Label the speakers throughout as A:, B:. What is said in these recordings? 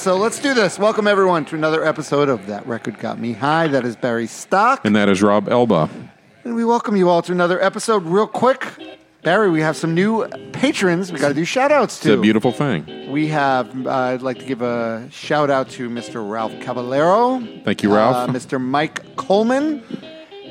A: So let's do this. Welcome everyone to another episode of That Record Got Me High. That is Barry Stock.
B: And that is Rob Elba.
A: And we welcome you all to another episode. Real quick, Barry, we have some new patrons we got to do shout outs to.
B: It's a beautiful thing.
A: We have, uh, I'd like to give a shout out to Mr. Ralph Caballero.
B: Thank you, Ralph.
A: Uh, Mr. Mike Coleman.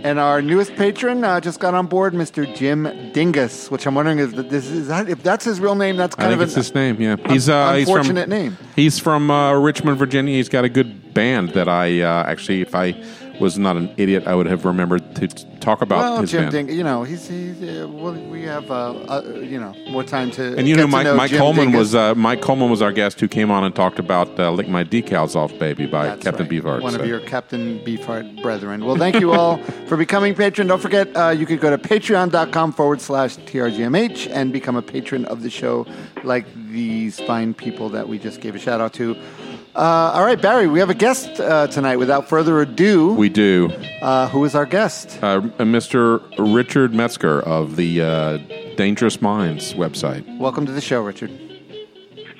A: And our newest patron uh, just got on board, Mr. Jim Dingus, which I'm wondering if this is that if that's his real name. That's
B: I
A: kind
B: think
A: of
B: it's
A: an
B: his name. Yeah, he's uh, he's from
A: unfortunate name.
B: He's from uh, Richmond, Virginia. He's got a good band that I uh, actually, if I was not an idiot, I would have remembered to t- talk about
A: Well,
B: his
A: Jim
B: band.
A: Dingus, you know, he's, he's uh, well, we have uh, uh, you know more time to
B: And you know, Mike, Mike
A: Jim
B: Coleman
A: Dingus.
B: was uh, Mike Coleman was our guest who came on and talked about uh, "Lick My Decals Off, Baby" by
A: That's
B: Captain
A: right.
B: Beefheart.
A: One
B: so.
A: of your Captain Beefheart brethren. Well, thank you all for becoming patron. Don't forget, uh, you could go to patreon.com forward slash TRGMH and become a patron of the show like these fine people that we just gave a shout out to. Uh, all right, Barry, we have a guest uh, tonight. Without further ado,
B: We do.
A: uh, who is our guest?
B: Uh, Mr. Richard Metzger of the uh, Dangerous Minds website.
A: Welcome to the show, Richard.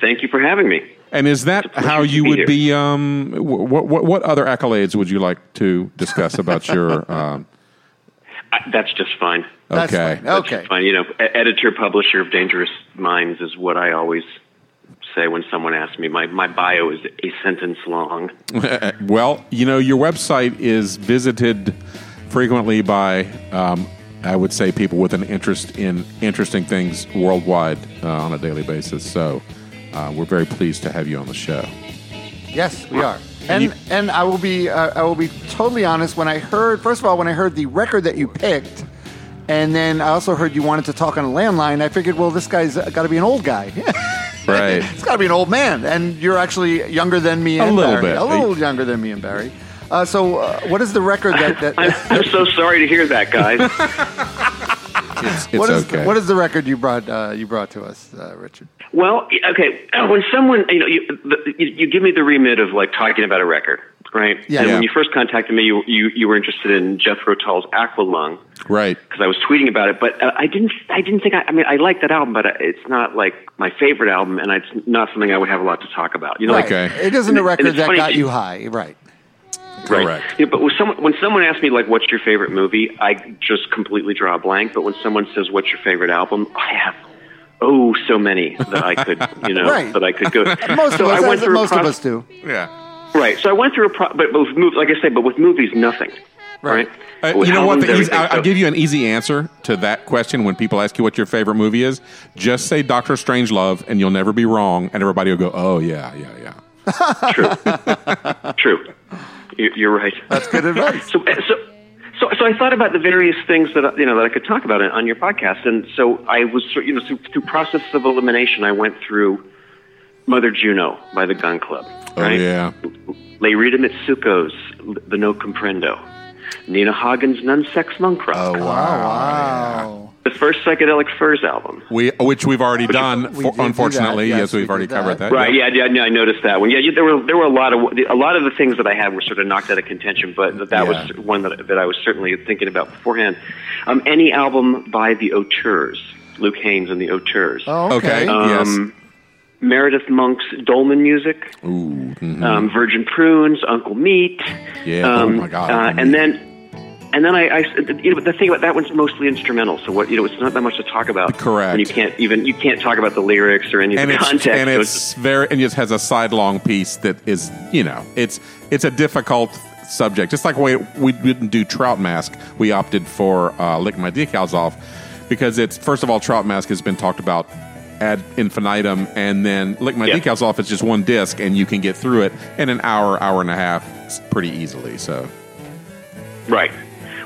C: Thank you for having me.
B: And is that how you
C: be
B: would
C: here.
B: be? Um, what, what what other accolades would you like to discuss about your? Um,
C: I, that's just fine.
A: That's
B: okay,
A: fine. Okay.
C: just fine. You know, editor publisher of Dangerous Minds is what I always say when someone asks me. My my bio is a sentence long.
B: well, you know your website is visited frequently by, um, I would say, people with an interest in interesting things worldwide uh, on a daily basis. So uh, we're very pleased to have you on the show.
A: Yes, we are. And
B: you-
A: and I will be uh, I will be totally honest. When I heard first of all, when I heard the record that you picked, and then I also heard you wanted to talk on a landline, I figured, well, this guy's got to be an old guy.
B: Right.
A: it's got to be an old man, and you're actually younger than me
B: A
A: and
B: little
A: Barry.
B: bit.
A: a little younger than me and Barry. Uh, so, uh, what is the record that? that
C: I'm, I'm so sorry to hear that, guys.
B: It's, it's
A: what is
B: okay.
A: what is the record you brought uh, you brought to us, uh, Richard?
C: well, okay. uh, When someone you know you, the, you, you give me the remit of like talking about a record, right?
A: Yeah.
C: And
B: Yeah.
C: when you first contacted me, you you, you were interested in Jethro Tull's Aqualung.
B: right.
C: because I was tweeting about it. But uh, I didn't. I didn't think. I, I mean, I like that album, but uh, it's not like my favorite album, and it's not something I would have a lot to talk about. You know,
B: Right.
C: like
B: Okay.
A: It isn't a
C: And- and
A: record that
C: funny
A: got you high, right?
C: right.
B: Correct.
C: Yeah, but when someone when someone asks me like, "What's your favorite movie?" I just completely draw a blank. But when someone says, "What's your favorite album?" I have. Oh, so many that I could, you know,
A: Right.
C: that I could go.
A: Most
C: so
A: of us,
C: I went
A: as
C: through a
A: most of us do.
B: Yeah.
C: Right. So I went through a, pro- but, but with movies, like I say, but with movies, nothing.
A: Right.
C: Right.
B: Uh, you know what? The easy. I'll, I'll give you an easy answer to that question when people ask you what your favorite movie is. Just say Doctor Strangelove, and you'll never be wrong, and everybody will go, "Oh yeah, yeah, yeah."
C: True. True. You- You're right.
A: That's good advice.
C: So, so, so, so I thought about the various things that you know that I could talk about on your podcast, and so I was, sort- you know, through, through process of elimination, I went through Mother Juno by the Gun Club,
B: Oh
C: right?
B: yeah.
C: Les Rita Mitsouko's The No Comprendo, Nina Hagen's NunSexMonkRock,
B: Oh
A: Oh, wow.
C: the first Psychedelic Furs album.
B: We, which we've already done.
A: We
B: for-
A: did do
B: unfortunately,
A: that.
B: yes,
A: Yes, we
B: we've already
A: did
B: covered
A: that.
B: that.
C: Right. Yeah. Yeah. yeah I noticed that one. Yeah. yeah, There were there were a lot of a lot of the things that I had were sort of knocked out of contention, but that, that
B: Yeah.
C: was one that that I was certainly thinking about beforehand. Um, any album by the Auteurs, Luke Haines and the Auteurs.
A: Oh, okay.
B: Okay.
C: Um, Meredith Monk's Dolmen music,
B: Ooh. mhm.
C: um, Virgin Prunes, Uncle Meat.
B: Yeah. Oh,
C: Um,
B: my God,
C: Uh, and then. And then I, I, you know, the thing about that one's mostly instrumental. So what, you know, it's not that much to talk about.
B: Correct.
C: And you can't even you can't talk about the lyrics or any of the context.
B: and
C: So
B: it's very and it just has a sidelong piece that is you know it's it's a difficult subject. Just like we we didn't do Trout Mask, we opted for uh, Lick My Decals Off because it's first of all Trout Mask has been talked about ad infinitum, and then Lick My
C: Yeah.
B: Decals Off it's just one disc, and you can get through it in an hour, hour and a half pretty easily. So
C: Right.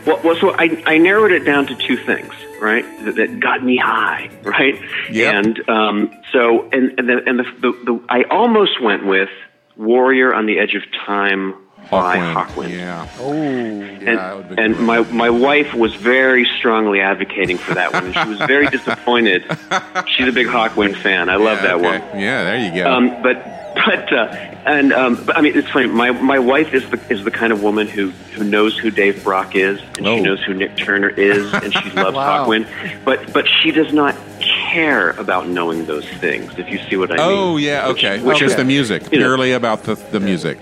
C: Well, well so I, I narrowed it down to two things, right? That, that got me high, right?
B: Yep.
C: And um, so, and and, the, and the, the, the I almost went with Warrior on the Edge of Time by Hawkwind.
B: yeah.
A: Oh,
C: And,
B: Yeah, that would've
C: and my my wife was very strongly advocating for that one, and she was very disappointed. She's a big Hawkwind fan. I love
B: Yeah,
C: that
B: okay.
C: one.
B: Yeah, there you go.
C: Um, but but uh, and um, but I mean, it's funny. My my wife is the is the kind of woman who who knows who Dave Brock is, and
B: Oh.
C: she knows who Nik Turner is, and she loves
A: Wow.
C: Hawkwind. But but she does not care about knowing those things. If you see what I mean.
B: Oh yeah, okay.
C: which
B: Which is the music,
C: You know.
B: purely about the the music.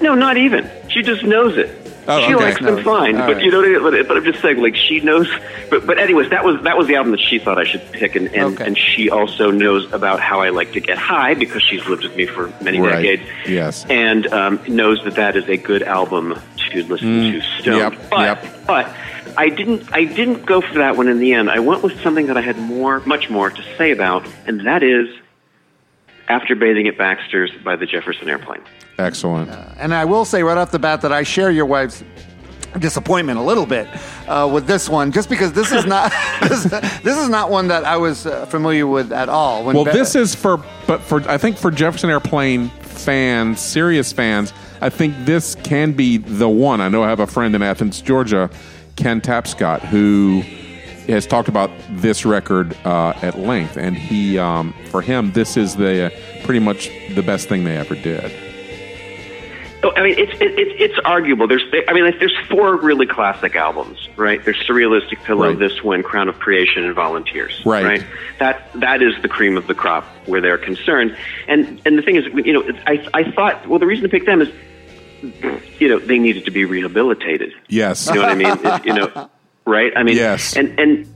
C: No, not even. She just knows it.
B: Oh,
C: she
B: okay.
C: likes them fine,
A: All
C: but
A: right.
C: you know, what I mean? but, I'm just saying, like she knows. But but anyways, that was that was the album that she thought I should pick, and and,
A: Okay.
C: and she also knows about how I like to get high because she's lived with me for many
B: Right.
C: decades.
B: Yes.
C: and um, knows that that is a good album to listen to stoned.
B: Mm. Yep,
C: But
B: yep.
C: but I didn't I didn't go for that one in the end. I went with something that I had more much more to say about, and that is After Bathing at Baxter's by the Jefferson Airplane.
B: Excellent.
A: And I will say right off the bat that I share your wife's disappointment a little bit uh, with this one, just because this is not this, this is not one that I was uh, familiar with at all. When
B: Well,
A: Be-
B: this is for, but for I think for Jefferson Airplane fans, serious fans, I think this can be the one. I know I have a friend in Athens, Georgia, Ken Tapscott, who has talked about this record uh, at length, and he, um, for him, this is the uh, pretty much the best thing they ever did.
C: Oh, I mean, it's it, it, it's arguable. There's, I mean, like, there's four really classic albums, right? There's Surrealistic Pillow,
B: Right.
C: This One, Crown of Creation, and Volunteers,
B: Right.
C: That that is the cream of the crop where they're concerned. And and the thing is, you know, I I thought, well, the reason to pick them is, you know, they needed to be rehabilitated.
B: Yes.
C: You know what I mean? You know, right? I mean,
B: Yes.
C: And and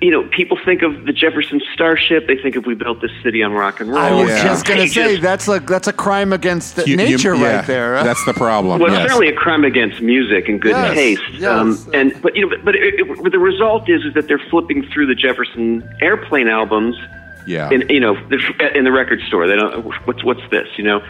C: you know, people think of the Jefferson Starship. They think if we built this city on rock and roll.
A: I was
B: Yeah.
A: just going to say that's a that's a crime against
B: You- you-
A: nature
B: yeah,
A: right there. huh?
B: That's the problem.
C: Well, it's
B: yes.
C: certainly a crime against music and good
A: Yes,
C: taste.
A: yes.
C: Um, and but you know, but, but it, it, but the result is is that they're flipping through the Jefferson Airplane albums.
B: Yeah.
C: In you know, in the record store, they don't. What's what's this? You know,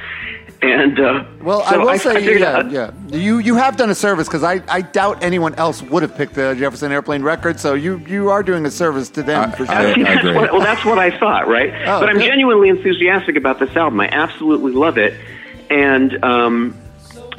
C: and uh,
A: Well,
C: so
A: I will say,
C: figured
A: yeah,
C: out-
A: yeah. You you have done a service because I, I doubt anyone else would have picked the Jefferson Airplane record. So you, you are doing a service to them
B: I-
A: for
B: I-
A: sure.
C: See, that's
B: agree.
C: what, well, that's what I thought, right?
A: Oh,
C: but I'm
A: good.
C: genuinely enthusiastic about this album. I absolutely love it, and um,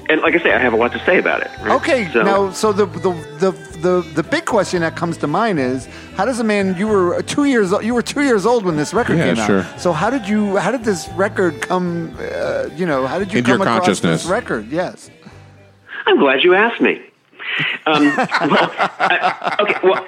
C: and like I say, I have a lot to say about it. right?
A: Okay,
C: So-
A: now so the, the the the the big question that comes to mind is how does a man you were two years you were two years old when this record
B: Yeah,
A: came out.
B: sure.
A: So how did you how did this record come? Uh, you know how did you
B: Into
A: come
B: your
A: across
B: consciousness.
A: this record? Yes.
C: I'm glad you asked me. Um, well, I, okay, well,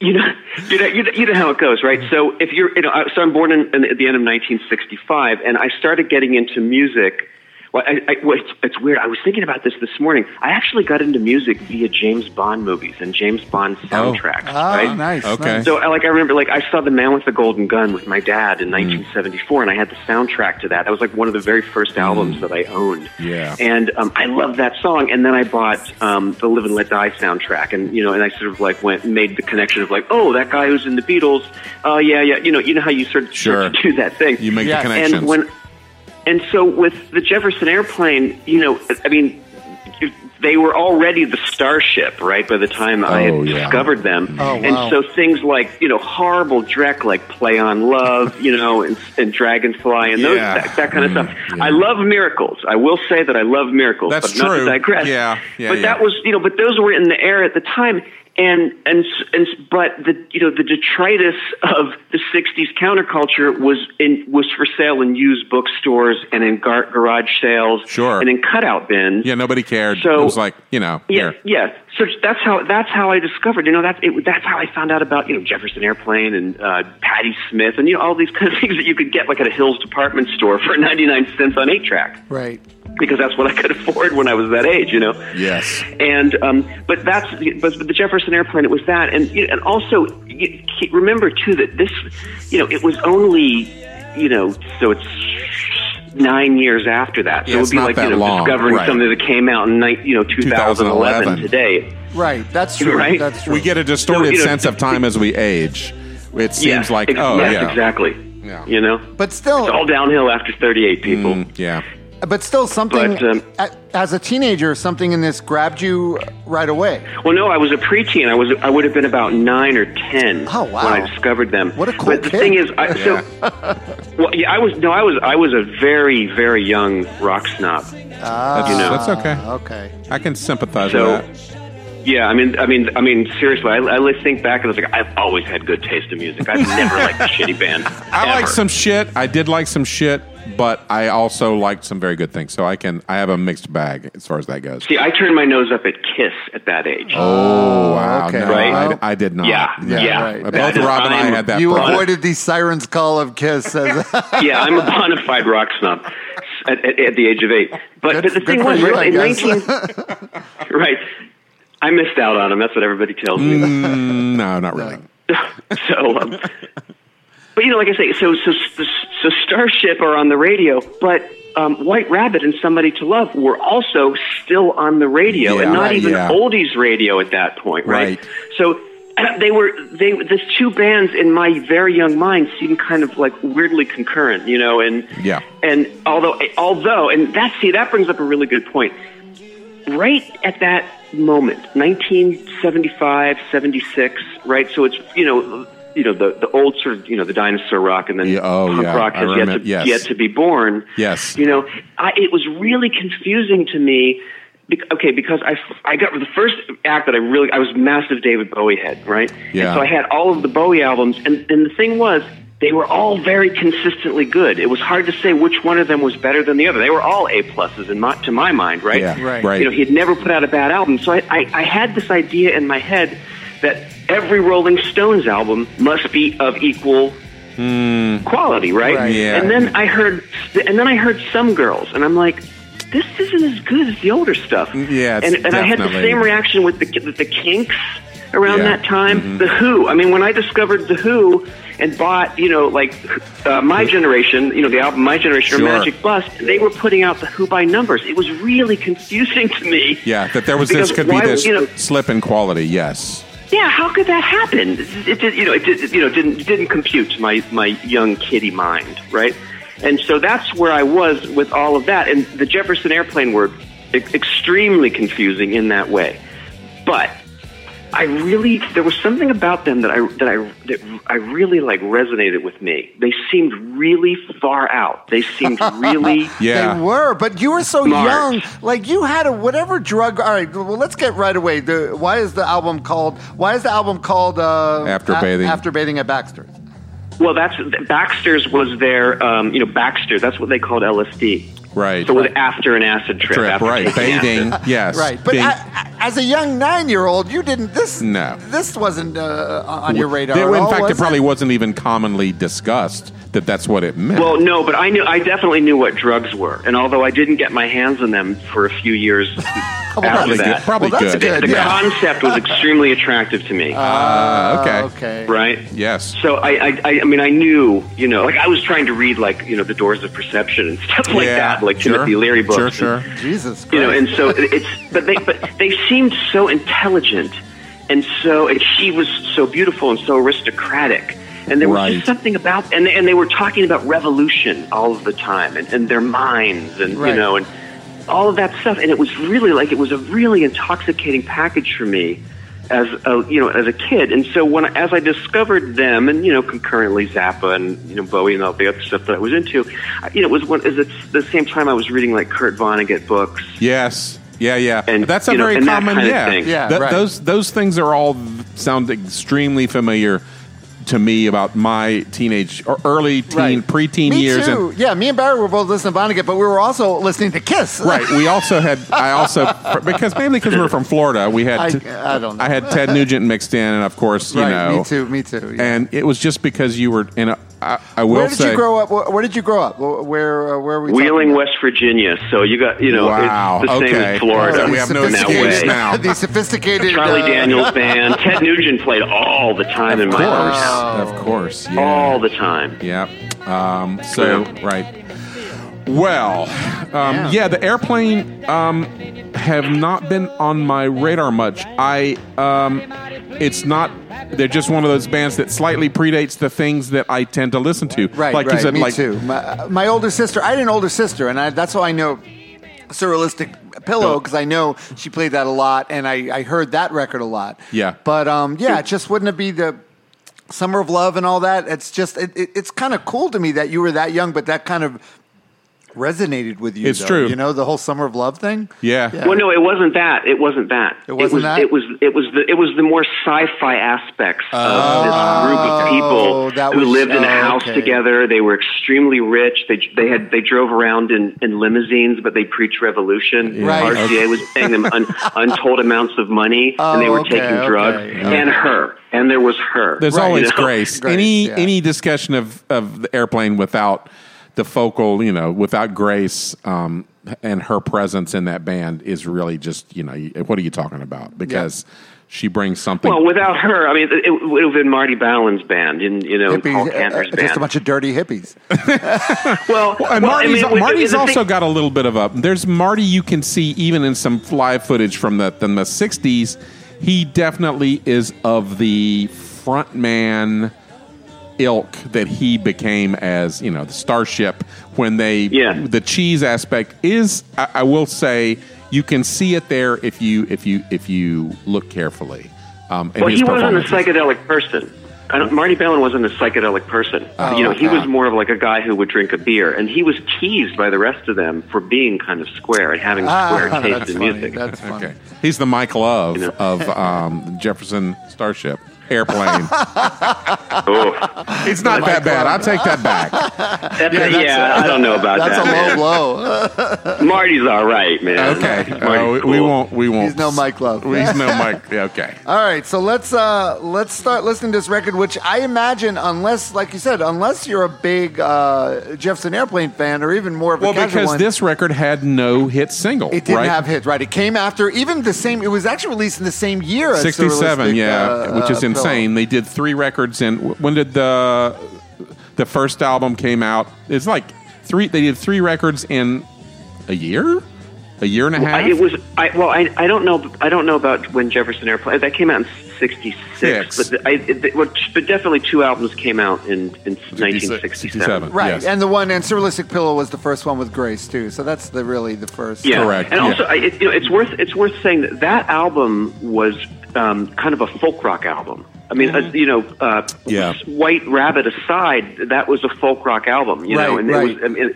C: you know, you know, you know, you know how it goes, right? So if you're, you know, so I'm born in, in, at the end of 1965, and I started getting into music. Well, I, I, well, it's, it's weird. I was thinking about this this morning. I actually got into music via James Bond movies and James Bond soundtracks.
A: Oh,
C: right?
A: nice.
B: Okay.
A: nice.
C: So, I- like, I remember, like, I saw The Man with the Golden Gun with my dad
B: Mm.
C: in 1974, and I had the soundtrack to that. That was like one of the very first albums that I owned.
B: Mm. Yeah.
C: And um, I loved that song. And then I bought um, the Live and Let Die soundtrack, and you know, and I sort of like went made the connection of like, oh, that guy who's in the Beatles. Oh, yeah, yeah. You know, you know how you sort of
B: Sure.
C: start to do that thing.
B: You make
A: Yes.
B: the connections.
C: And when, and so with the Jefferson Airplane, you know, I mean, they were already the starship, right? By the time I
B: Oh,
C: had
B: yeah.
C: discovered them,
A: Oh, wow.
C: and so things like you know horrible Drek, like Play on Love, you know, and, and Dragonfly, and those that, that kind of
B: Mm,
C: stuff.
B: yeah.
C: I love miracles. I will say that I love miracles.
B: That's
C: but Not
B: true.
C: to digress.
B: Yeah, yeah,
C: But
B: yeah.
C: that was you know, but those were in the air at the time. And and and but the you know the detritus of the '60s counterculture was in was for sale in used bookstores and in gar- garage sales,
B: Sure.
C: and in cutout bins.
B: yeah, nobody cared.
C: So-
B: it was like, you know,
C: Yeah,
B: here.
C: yeah. So that's how that's how I discovered. You know, that's it, that's how I found out about you know Jefferson Airplane and uh, Patti Smith and you know all these kind of things that you could get like at a Hills department store for ninety nine cents on eight track
A: Right.
C: Because that's what I could afford when I was that age. You know.
B: Yes.
C: And um, but that's but the Jefferson Airplane. It was that, and and also remember too that this, you know, it was only, you know, so it's nine years after that. So
B: Yeah,
C: it
B: it's
C: would be
B: not
C: like
B: that
C: you know
B: long,
C: discovering
B: right.
C: something that came out in ni- you know 2011,
B: 2011.
C: today.
A: Right. That's true.
C: Right?
A: That's true.
B: We get a distorted
C: So, you know,
B: sense of time as we age. It seems
C: Yes,
B: like,
C: ex-
B: oh,
C: yes,
B: yeah.
C: exactly.
B: Yeah.
C: You know,
A: but still,
C: it's all downhill after 38 people.
B: Mm, yeah.
A: But still, something
C: But, um,
A: as a teenager, something in this grabbed you right away.
C: Well, no, I was a preteen. I was I would have been about nine or ten
A: Oh, wow.
C: when I discovered them.
A: What a cool
C: But the
A: kid.
C: thing is, I, so well, yeah, I was no, I was I was a very very young rock snob.
A: Ah,
C: You know.
B: That's okay.
A: Okay.
B: I can sympathize
C: So-
B: with that.
C: Yeah, I mean, I mean, I mean, seriously, I, I like think back and I was like, I've always had good taste in music. I've never liked a shitty band.
B: I like some shit. I did like some shit, but I also liked some very good things. So I can I have a mixed bag as far as that goes.
C: See, I turned my nose up at Kiss at that age.
B: Oh wow!
A: okay.
B: No,
C: Right.
B: I, I did not.
C: Yeah,
A: Yeah,
C: yeah.
A: right.
B: Both
C: That is-
B: Rob and I
C: I'm-
B: had that.
A: You
B: problem.
A: avoided the siren's call of Kiss. As
C: yeah, I'm a bona fide rock snob at, at, at the age of eight. But,
A: Good-
C: but the thing was,
A: you,
C: right, in 19, right, I missed out on them. That's what everybody tells me.
B: Mm, no, not really.
C: so, um, but you know, like I say, so so so, Starship are on the radio, but um, White Rabbit and Somebody to Love were also still on the radio,
B: Yeah,
C: and not even
B: yeah.
C: oldies radio at that point, right?
B: Right.
C: So. They were they the two bands in my very young mind seemed kind of like weirdly concurrent, you know, and
B: Yeah.
C: and although although and that see that brings up a really good point right at that moment 1975 76 right so it's you know you know the the old sort of you know the dinosaur rock and then
B: Yeah, oh,
C: punk
B: yeah,
C: rock
B: I
C: has yet to
B: yes.
C: yet to be born
B: Yes.
C: you know I, it was really confusing to me bec- okay because I I got the first act that I really I was massive David Bowie head right
B: Yeah.
C: and so I had all of the Bowie albums and and the thing was they were all very consistently good. It was hard to say which one of them was better than the other. They were all A pluses in my, to my mind, right?
B: Yeah,
A: Right.
B: right.
C: You know, he had never put out a bad album. So I, I, I had this idea in my head that every Rolling Stones album must be of equal quality, right?
A: Right.
B: Yeah.
C: And then I heard, and then I heard some girls, and I'm like, this isn't as good as the older stuff.
B: Yeah, it's
C: and, and I had the same reaction with the with the Kinks around
B: Yeah.
C: that time.
B: Mhm.
C: The Who. I mean, when I discovered the Who and bought, you know, like uh, my generation, you know, the album My Generation
B: Sure.
C: or Magic Bus, they were putting out the Who by numbers. It was really confusing to me.
B: Yeah, that there was this could
C: why-
B: be this
C: you know-
B: slip in quality. Yes.
C: Yeah, how could that happen? It, it, you know, it, did, you know, didn't didn't compute to my my young kiddie mind, right? And so that's where I was with all of that. And the Jefferson Airplane were extremely confusing in that way. But I really there was something about them that I that I that I really like resonated with me. They seemed really far out. They seemed really
B: Yeah.
A: They were, but you were so
C: Smart.
A: young. Like you had a whatever drug. All right, well, let's get right away. The, why is the album called? Why is the album called uh,
B: After
A: A-
B: Bathing.
A: After bathing at Baxter's.
C: well. That's Baxter's was their um, you know Baxter. That's what they called LSD.
B: Right.
C: So with after an acid trip,
B: Trip,
C: after
B: right. Bathing.
C: acid.
B: Yes.
A: Right, but
B: Being-
A: a- a- as a young nine-year-old, you didn't. This
B: No.
A: this wasn't uh, on your radar.
B: There-
A: at
B: in
A: all,
B: fact,
A: was
B: it probably wasn't even commonly discussed that that's what it meant.
C: Well, no, but I knew I definitely knew what drugs were, and although I didn't get my hands on them for a few years after
B: probably good.
C: that,
B: Probably
A: Well, that's
B: good.
A: good.
C: the
A: yeah.
C: concept was extremely attractive to me.
B: Uh, okay.
A: okay.
C: right?
B: Yes.
C: So I, I, I, I mean, I knew, you know, like I was trying to read, like, you know, the Doors of Perception and stuff like
B: Yeah,
C: that, like
B: sure.
C: Timothy Leary books.
B: Sure,
C: and-
A: Jesus Christ.
C: you know, and so it- it's, but they, but they seemed so intelligent, and so, and she was so beautiful and so aristocratic, and there was
B: Right.
C: just something about, and they, and they were talking about revolution all of the time, and, and their minds, and
A: Right.
C: you know, and all of that stuff, and it was really like it was a really intoxicating package for me. As a you know, as a kid, and so when as I discovered them, and you know, concurrently Zappa and you know Bowie and all the other stuff that I was into, I- you know, it was one. Is at the same time I was reading like Kurt Vonnegut books,
B: Yes. Yeah, yeah.
C: And,
B: that's a
C: you know,
B: very
C: and that
B: common.
C: kind of
B: yeah.
C: thing.
A: Yeah,
B: Th-
A: right.
B: Those those things are all sound extremely familiar to me about my teenage or early teen,
A: Right.
B: preteen
A: me
B: years.
A: Too.
B: And,
A: yeah, me and Barry were both listening to Vonnegut, but we were also listening to Kiss.
B: Right. We also had. I also because mainly because we're from Florida. We had.
A: I-
B: t-
A: I don't know.
B: I had Ted Nugent mixed in, and of course, you
A: right.
B: know.
A: me too. Me too. yeah.
B: And it was just because you were in a. I, I will
A: where did
B: say.
A: you grow up? Where, where did you grow up? Where where, uh, where were we? talking
C: Wheeling,
A: about?
C: West Virginia. So you got you know
B: Wow,
C: it's the same
B: okay.
C: as Florida
B: Oh, we have no
C: in that
A: sophisticated-
C: way.
B: now.
A: the sophisticated
C: Charlie
A: uh,
C: Daniels band. Ted Nugent played all the time in
B: Of
C: my
B: course.
C: house.
B: Of course. Yeah.
C: All the time.
B: Yeah. Um, so
C: Yeah.
B: right. Well, um,
A: Yeah.
B: yeah. the airplane um, have not been on my radar much. I um, it's not. They're just one of those bands that slightly predates the things that I tend to listen to.
A: Right,
B: like
A: right.
B: you said,
A: me
B: like
A: too. My, my older sister. I had an older sister, and I, that's how I know Surrealistic Pillow because I know she played that a lot, and I, I heard that record a lot.
B: Yeah.
A: but um, yeah, it just wouldn't it be the Summer of Love and all that? It's just it, it, it's kind of cool to me that you were that young, but that kind of resonated with you.
B: It's
A: though.
B: true.
A: You know the whole summer of love thing.
B: Yeah.
C: Well, no, it wasn't that. It wasn't that.
A: It wasn't
C: was,
A: that?
C: It was. It was the. It was the more sci-fi aspects of this oh, group of people
A: Oh, that
C: who lived in a
A: oh,
C: house
A: okay.
C: together. They were extremely rich. They they had they drove around in, in limousines, but they preached revolution.
A: Right.
C: RCA was paying them un, untold amounts of money, and they
A: Oh,
C: were
A: okay,
C: taking drugs.
A: okay.
C: And her, and there was her.
B: There's
A: Right.
B: always
C: You know?
B: grace.
A: Grace,
B: Any
A: yeah.
B: any discussion of of the airplane without the focal, you know, without Grace um, and her presence in that band is really just, you know, what are you talking about? Because she brings something.
C: Well, without her, I mean, it, it would have been Marty Balin's band, and you know,
A: Hippies,
C: Paul
A: uh,
C: Kantner's
A: uh,
C: band.
A: just a bunch of dirty hippies.
C: well,
B: and
C: well, I
B: Marty's,
C: mean,
B: Marty's
C: the thing-
B: also got a little bit of a. There's Marty you can see even in some live footage from the from the '60s. He definitely is of the frontman ilk that he became as you know the Starship when they
C: Yeah.
B: the cheese aspect is. I, I will say you can see it there if you if you if you look carefully. Um,
C: Well, he wasn't a psychedelic person. I don't, Marty Balin wasn't a psychedelic person.
A: Oh,
C: you know, he
A: okay.
C: was more of like a guy who would drink a beer, and he was teased by the rest of them for being kind of square and having square
A: Ah,
C: taste in
A: funny.
C: music.
A: That's funny.
B: Okay, he's the Mike Love
C: You know.
B: of um, Jefferson Starship airplane. It's not that bad. I'll take that back.
C: that's
A: Yeah,
C: a,
A: that's
C: yeah
A: a-
C: I don't know about
A: That's
C: that.
A: That's a low blow.
C: Marty's all right, man.
B: Okay. Uh, we, we won't. We won't.
A: He's no Mike Love.
B: He's no Mike. yeah, Okay.
A: All right, so let's uh let's start listening to this record, which I imagine, unless, like you said, unless you're a big uh, Jefferson Airplane fan, or even more of a
B: Well,
A: casual
B: because
A: one,
B: this record had no hit single.
A: it didn't
B: right?
A: have hits, right? It came after even the same. It was actually released in the same year. as
B: 67,
A: Surrealistic,
B: yeah,
A: uh,
B: which is
A: uh,
B: insane. They did three records in. When did the the first album came out? It's like three. They did three records in a year, a year and a half.
C: I, it was I, well. I, I don't know. I don't know about when Jefferson Airplane that came out in '66,
B: Six.
C: but the, I, it, well, but definitely two albums came out in in 1967.
A: Right,
B: Yes.
A: and the one and Surrealistic Pillow was the first one with Grace too. So that's the really the first.
C: Yeah,
B: Correct,
C: And
B: yeah.
C: also, I, it, you know, it's worth it's worth saying that that album was um, kind of a folk rock album. I mean, uh, you know, uh,
B: Yeah.
C: White Rabbit aside, that was a folk rock album. You know, and
A: right.
C: it was. I mean,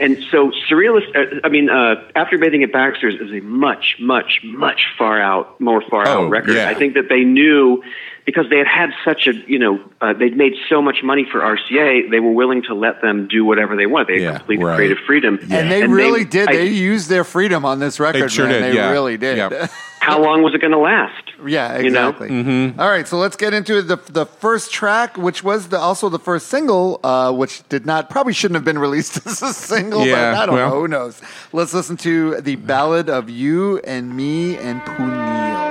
C: and so, surrealist. Uh, I mean, uh, after bathing at Baxter's is a much, much, much far out, more far
B: Oh,
C: out record.
B: yeah.
C: I think that they knew because they had had such a, you know, uh, they'd made so much money for RCA, they were willing to let them do whatever they wanted. They had
B: Yeah,
C: complete
B: right.
C: creative freedom,
A: And they
C: And
A: really did.
C: I-
A: they used their freedom on this record.
B: They sure
A: man.
B: did,
A: They
B: yeah.
A: really did.
B: Yep.
C: how long was it going to last?
A: Yeah,
C: You know?
A: exactly. All right, so let's get into the the first track, which was the, also the first single, uh, which did not probably shouldn't have been released as a single.
B: Yeah,
A: but I don't
B: well.
A: know. Who knows? Let's listen to the ballad of you and me and
B: Pooneil.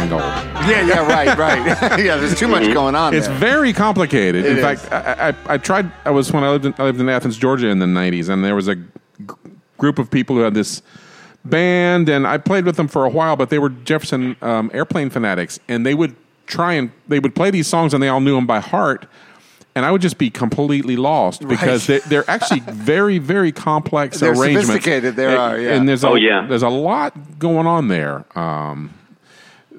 B: Single.
A: Yeah, yeah, right, right. yeah, there's too much going on.
B: It's
A: there.
B: very complicated.
A: It
B: in
A: is.
B: fact, I, I, I tried. I was when I lived in, I lived in Athens, Georgia, in the '90s, and there was a g- group of people who had this band, and I played with them for a while. But they were Jefferson um, airplane fanatics, and they would try and they would play these songs, and they all knew them by heart. And I would just be completely lost because
A: Right.
B: they, they're actually very, very complex
A: They're
B: arrangements.
A: sophisticated, there are, yeah.
B: And there's a,
C: Oh, yeah.
B: there's a lot going on there um,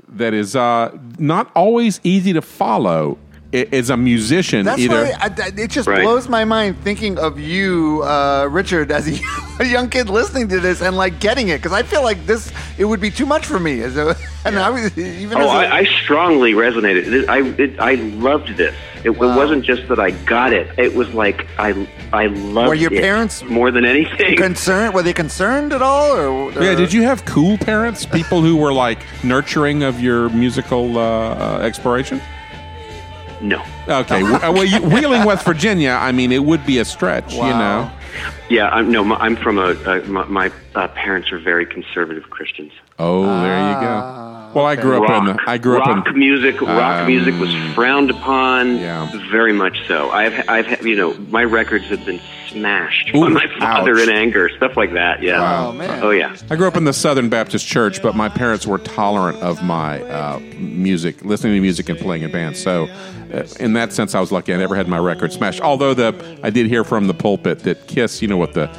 B: that is uh, not always easy to follow as a musician.
A: That's
B: either
A: why I, I- it just
C: Right.
A: blows my mind thinking of you, uh, Richard, as a, a young kid listening to this and like getting it because I feel like this it would be too much for me as a and I was even
C: Oh,
A: as a,
C: I, I strongly resonated. It- I it, I loved this. It,
A: Wow.
C: it wasn't just that I got it. It was like I I loved it.
A: Were your
C: it
A: parents
C: more than anything.
A: concerned. Were they concerned at all? Or,
B: Yeah, did you have cool parents? People who were like nurturing of your musical uh, uh, exploration?
C: No.
B: Okay, uh, well, you, Wheeling, West Virginia. I mean, it would be a stretch, you know.
C: Yeah, I'm, no. I'm from a. Uh, my my uh, parents are very conservative Christians.
B: Oh, there you go. Well, I grew up
C: rock,
B: in. The, I grew
C: rock
B: up in.
C: music. Rock
B: um,
C: music was frowned upon.
B: Yeah.
C: very much so. I've, I've, you know, my records have been smashed
B: Ooh,
C: by my father
B: ouch.
C: in anger, stuff like that. Yeah.
A: Wow. Oh, man.
C: Oh yeah.
B: I grew up in the Southern Baptist Church, but my parents were tolerant of my uh, music, listening to music and playing in bands. So, uh, in that sense, I was lucky. I never had my record smashed. Although the I did hear from the pulpit that Kiss, you know what the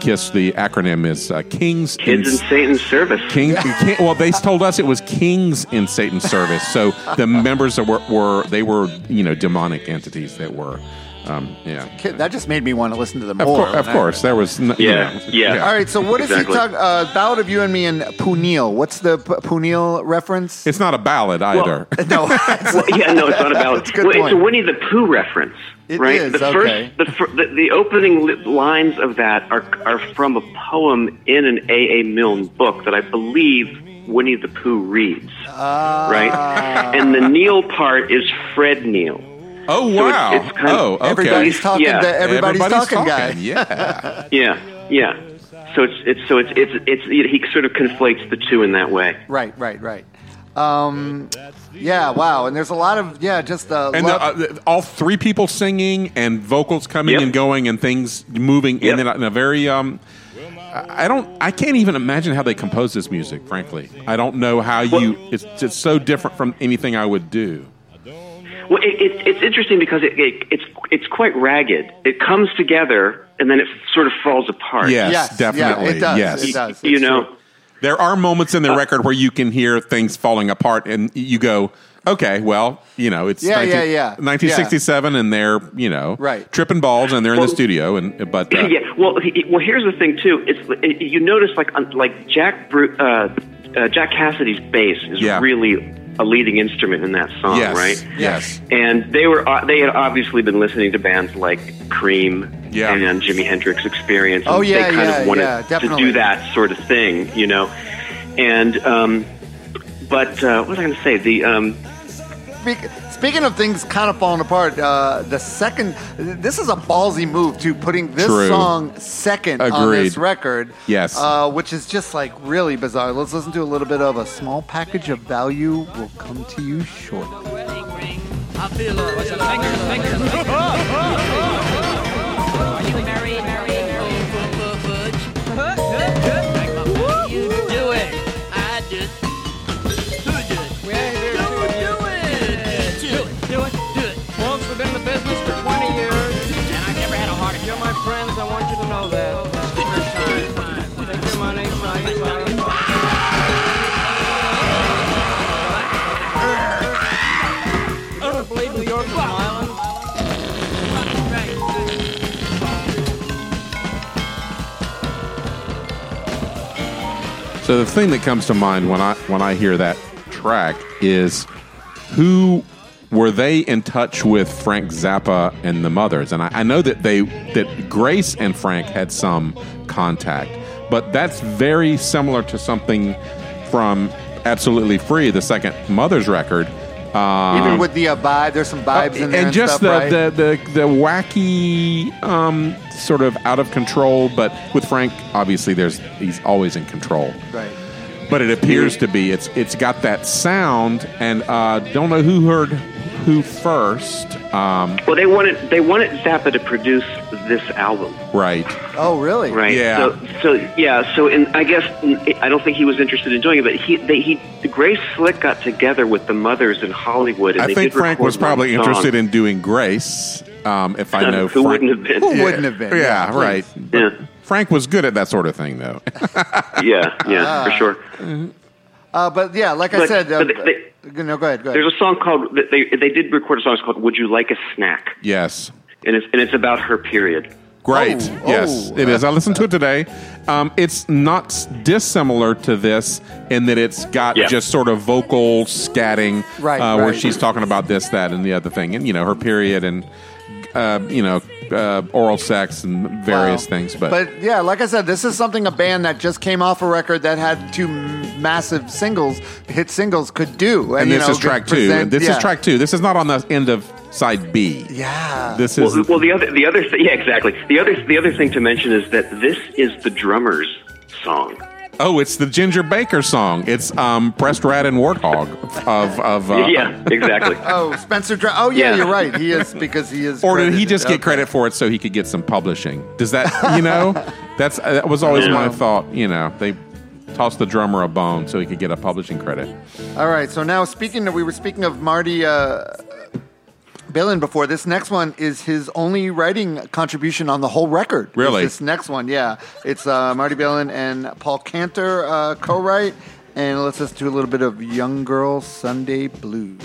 B: Kiss the acronym is, uh, Kings
C: Kids in Satan's service.
B: King, King- well, they told us it was kings in Satan's service. So the members that were, were they were you know demonic entities that were, um, yeah.
A: Kid, that just made me want to listen to them
B: Of,
A: more.
B: cour- of course, there was n- you
C: Yeah,
B: know,
C: yeah.
A: All right. So what if
C: Exactly.
A: you talk uh, ballad of you and me and Pooneil? What's the P- Pooneil reference?
B: It's not a ballad either.
A: no. it's-
C: Well, yeah, no, it's not about.
A: That's a good
C: well, it's a. Winnie the Pooh reference,
A: It
C: right?
A: is,
C: the
A: okay.
C: first, the, fir- the the opening lines of that are are from a poem in an A. A. Milne book that I believe Winnie the Pooh reads,
A: Ah.
C: right? And the Neil part is Fred Neil.
B: oh
C: So it's-
B: wow!
C: it's kind of-
B: oh, okay.
A: Everybody's talking.
C: Yeah.
A: To, everybody's, talking, guy.
B: Yeah.
C: Yeah, yeah. So it's it's so it's it's it's he sort of conflates the two in that way.
A: Right. Right. Right. Um, yeah. Wow. And there's a lot of yeah. Just uh,
B: and
A: love-
B: the, uh, the- all three people singing and vocals coming
C: Yep.
B: and going and things moving
C: Yep.
B: in, and in a very um. I I don't. I can't even imagine how they compose this music. Frankly, I don't know how you. It's just so different from anything I would do.
C: Well, it, it, it's interesting because it, it, it's it's quite ragged. It comes together and then it sort of falls apart.
B: Yes,
A: yes.
B: definitely.
A: Yeah, it does.
B: Yes.
A: It does.
C: you know.
A: true.
B: There are moments in the record where you can hear things falling apart, and you go, "Okay, well, you know, it's
A: Yeah, yeah, yeah.
B: 1967, and they're you know
A: Right.
B: tripping balls, and they're in the studio, and but uh,
C: yeah. Well, well, here's the thing too. It's it, you notice like like Jack Bru- uh, uh, Jack Casady's bass is
B: Yeah.
C: really a leading instrument in that song,
B: yes,
C: right?
B: yes,
C: And they were uh, they had obviously been listening to bands like Cream
B: Yeah.
C: and Jimi Hendrix Experience. And
A: Oh, yeah,
C: they kind
A: yeah,
C: of wanted
A: yeah,
C: to do that sort of thing, you know. And um, but uh, what was I going to say? The um,
A: speaking of things kind of falling apart, uh, the second, this is a ballsy move to putting this
B: True.
A: song second on
B: Agreed.
A: this record.
B: Yes.
A: Uh, which is just like really bizarre. Let's listen to a little bit of a small package of value. Will come to you shortly.
D: I feel a What's finger, finger, Are you married, married, married? You do it. I do
E: friends, I want you to know that.
B: So the thing that comes to mind when I when I hear that track is who were they in touch with Frank Zappa and the Mothers? And I, I know that they that Grace and Frank had some contact, but that's very similar to something from Absolutely Free, the second Mothers record. Um,
A: Even with the uh, vibe, there's some vibes in there
B: and
A: and,
B: just
A: stuff,
B: the,
A: right?
B: the, the the wacky um, sort of out of control but with frank obviously there's he's always in control
A: right.
B: but it appears to be it's it's got that sound and uh, don't know who heard who first Um,
C: Well, they wanted they wanted Zappa to produce this album,
B: right.
A: Oh, really?
C: right?
B: Yeah.
C: So, so yeah. So, and I guess I don't think he was interested in doing it, but he, they, he, Grace Slick got together with the mothers in Hollywood, and
B: I
C: they
B: think
C: did
B: Frank was probably interested in doing Grace. Um, if I know,
C: Who
B: Frank,
C: wouldn't have been?
A: Who wouldn't have been?
B: Yeah,
A: please.
B: right.
C: Yeah,
B: Frank was good at that sort of thing, though.
C: yeah, yeah,
A: Ah.
C: for sure.
A: Uh, but yeah, like I said, uh,
C: they-
A: no, go ahead. Go ahead.
C: There's a song called they they did record a song it's called "Would You Like a Snack,"
B: yes.
C: and it's and it's about her period.
B: Great.
A: Oh,
B: yes,
A: oh.
B: it is. I listened to it today. Um, it's not dissimilar to this in that it's got
C: Yeah.
B: just sort of vocal scatting,
A: Right,
B: uh, where she's talking about this, that, and the other thing, and you know her period and uh, you know uh, oral sex and various
A: Wow.
B: things. But,
A: But yeah, like I said, this is something a band that just came off a record that had two massive singles, hit singles, could do.
B: and
A: you
B: this
A: know,
B: is track
A: could
B: two.
A: present-
B: And this
A: yeah.
B: is track two. This is not on the end of side B.
A: Yeah.
B: This
C: Well,
B: is
C: well, the other the other th- yeah exactly the other the other thing to mention is that this is the drummer's song.
B: Oh, it's the Ginger Baker song. It's um, Breast Rat and Warthog of of uh,
C: yeah, exactly.
A: Oh, Spencer. Dr- oh, yeah,
C: Yeah.
A: you're right. He is because he is.
B: Or did he
A: credited.
B: just get credit for it so he could get some publishing? Does that, you know, that's that was always
C: Yeah.
B: my thought. You know, they tossed the drummer a bone so he could get a publishing credit.
A: All right. So now, speaking, of, we were speaking of Marty uh, Balin before. This next one is his only writing contribution on the whole record.
B: Really?
A: This next one, yeah. It's uh, Marty Balin and Paul Kantner uh, co-write, and let's just do a little bit of Young Girl Sunday Blues.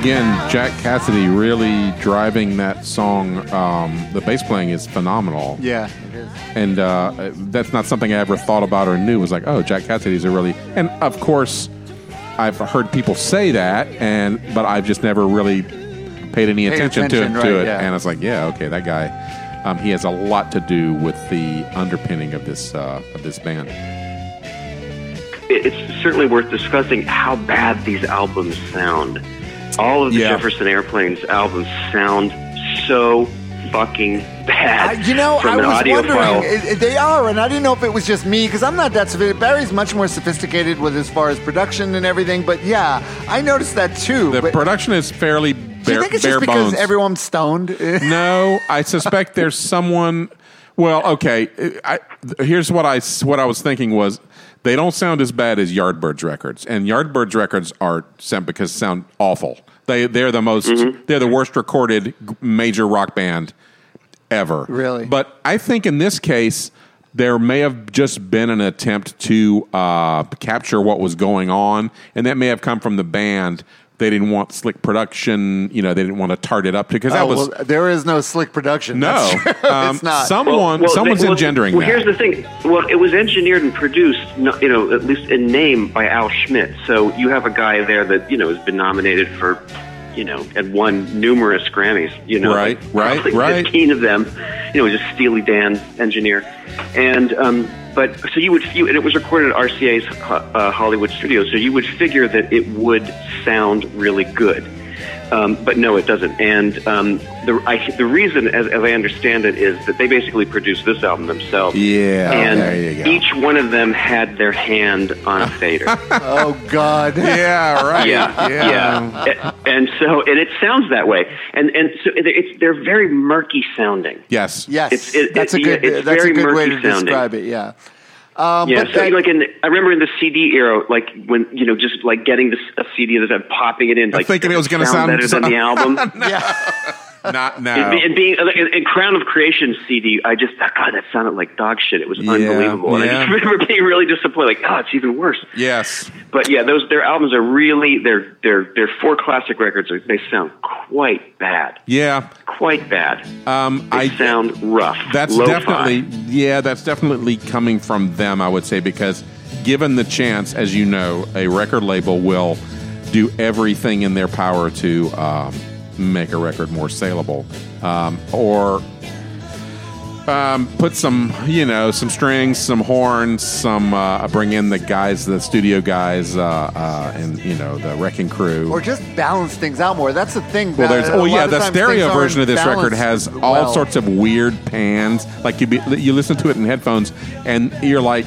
B: Again, Jack Casady really driving that song. Um, the bass playing is phenomenal.
A: Yeah, it is.
B: and uh, that's not something I ever thought about or knew. It was like, oh, Jack Casady's a really, and of course, I've heard people say that, and but I've just never really paid any attention,
A: attention,
B: to,
A: right,
B: to it.
A: yeah.
B: And it's like, yeah, okay, that guy, um, he has a lot to do with the underpinning of this uh, of this band.
C: It's certainly worth discussing how bad these albums sound. All of the
B: Yeah.
C: Jefferson Airplanes albums sound so fucking bad.
A: I, you know,
C: from
A: I
C: an
A: was
C: audio
A: wondering.
C: file.
A: It, it- they are, and I didn't know if it was just me because I'm not that sophisticated. Barry's much more sophisticated with as far as production and everything. But yeah, I noticed that too.
B: The
A: but
B: production is fairly Bare,
A: do you think it's
B: bare
A: just because everyone's stoned?
B: no, I suspect there's someone. Well, okay. I, here's what I what I was thinking was they don't sound as bad as Yardbirds records, and Yardbirds records are sound because sound awful. They they're the most they're the worst recorded major rock band ever.
A: Really?
B: but I think in this case. There may have just been an attempt to uh, capture what was going on, and that may have come from the band. They didn't want slick production, you know. They didn't want to tart it up to because that
A: oh,
B: was
A: well, there is no slick production.
B: no, Um,
A: it's not.
B: Someone,
C: Well,
B: someone's
C: they- well,
B: engendering
C: Well,
B: that.
C: here's the thing. Well, it was engineered and produced, you know, at least in name by Al Schmitt. So you have a guy there that you know has been nominated for, you know, and won numerous Grammys. You know,
B: Right,
C: like
B: right, right.
C: Fifteen of them. You know, just Steely Dan engineer, and um, but so you would you, and it was recorded at RCA's uh, Hollywood studio. So you would figure that it would sound really good. Um, but no, it doesn't. And um, the I, the reason, as, as I understand it, is that they basically produced this album themselves.
B: Yeah,
C: and
B: there you go.
C: each one of them had their hand on a fader.
A: oh God.
B: yeah, right.
C: yeah, yeah. A- And so, and it sounds that way. And and so it's they're very murky sounding.
B: Yes.
A: Yes,
C: It's- it-
A: that's a good.
C: yeah, it's
A: that's a good way to
C: sounding.
A: describe it. Yeah. Um,
C: Yeah,
A: but
C: so
A: that-
C: like in the, I remember in the CD era, like when you know, just like getting this a CD that and popping it in, like
B: thinking it was gonna sound
C: better than the album.
A: yeah.
B: Not now.
C: And, being and, and Crown of Creation CD, I just God, that sounded like dog shit. It was
B: Yeah,
C: unbelievable. And I just remember being really disappointed. Like, oh, it's even worse.
B: yes.
C: But yeah, those their albums are really they're they're they're four classic records. They sound quite bad,
B: Yeah.
C: quite bad.
B: Um,
C: They
B: I
C: sound rough.
B: That's
C: Lo-fi.
B: definitely yeah, that's definitely coming from them, I would say, because given the chance, as you know, a record label will do everything in their power to um, make a record more saleable, um, or um, put some, you know, some strings, some horns, some uh, bring in the guys, the studio guys, uh, uh, and you know, the wrecking crew.
A: Or just balance things out more. That's the thing.
B: Well, there's oh yeah, the stereo version of this record has all
A: well.
B: sorts of weird pans. Like you be, you listen to it in headphones, and you're like,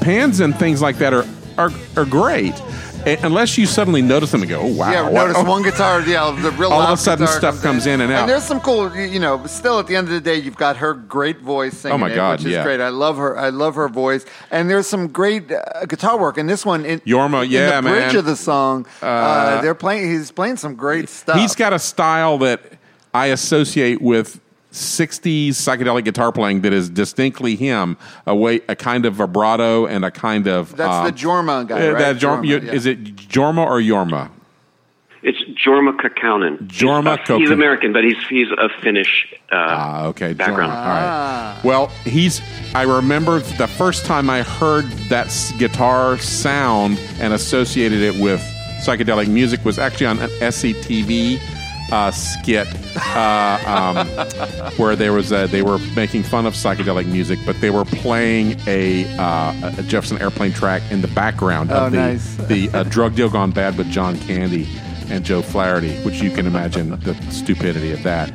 B: pans and things like that are are, are great, Unless you suddenly notice them and go, oh wow,
A: Yeah,
B: what-
A: notice
B: oh,
A: one guitar. Yeah, the real
B: All of a sudden stuff comes in and out.
A: And there's some cool, you know. Still, at the end of the day, you've got her great voice singing
B: Oh my
A: it,
B: God,
A: which is
B: yeah.
A: great. I love her. I love her voice. And there's some great uh, guitar work in this one. In,
B: Yorma,
A: in
B: yeah,
A: the bridge
B: man.
A: of the song, uh, they're playing. He's playing some great stuff.
B: He's got a style that I associate with 60s psychedelic guitar playing that is distinctly him. A way, a kind of vibrato and a kind of
A: That's
B: um,
A: the Jorma guy,
B: uh,
A: right?
B: That Jorma,
A: Jorma,
B: you-
A: yeah.
B: Is it Jorma or Yorma?
C: It's Jorma Kaukonen.
B: Jorma
C: He's, uh, he's American, but he's he's a Finnish uh,
B: Ah, okay.
C: background.
B: Jorma. All right. Well, he's. I remember the first time I heard that guitar sound and associated it with psychedelic music was actually on an SCTV uh, skit uh, um, where there was a, they were making fun of psychedelic music, but they were playing a, uh, a Jefferson Airplane track in the background
A: Oh,
B: of the
A: nice.
B: the uh, Drug Deal Gone Bad with John Candy and Joe Flaherty, which you can imagine the stupidity of that.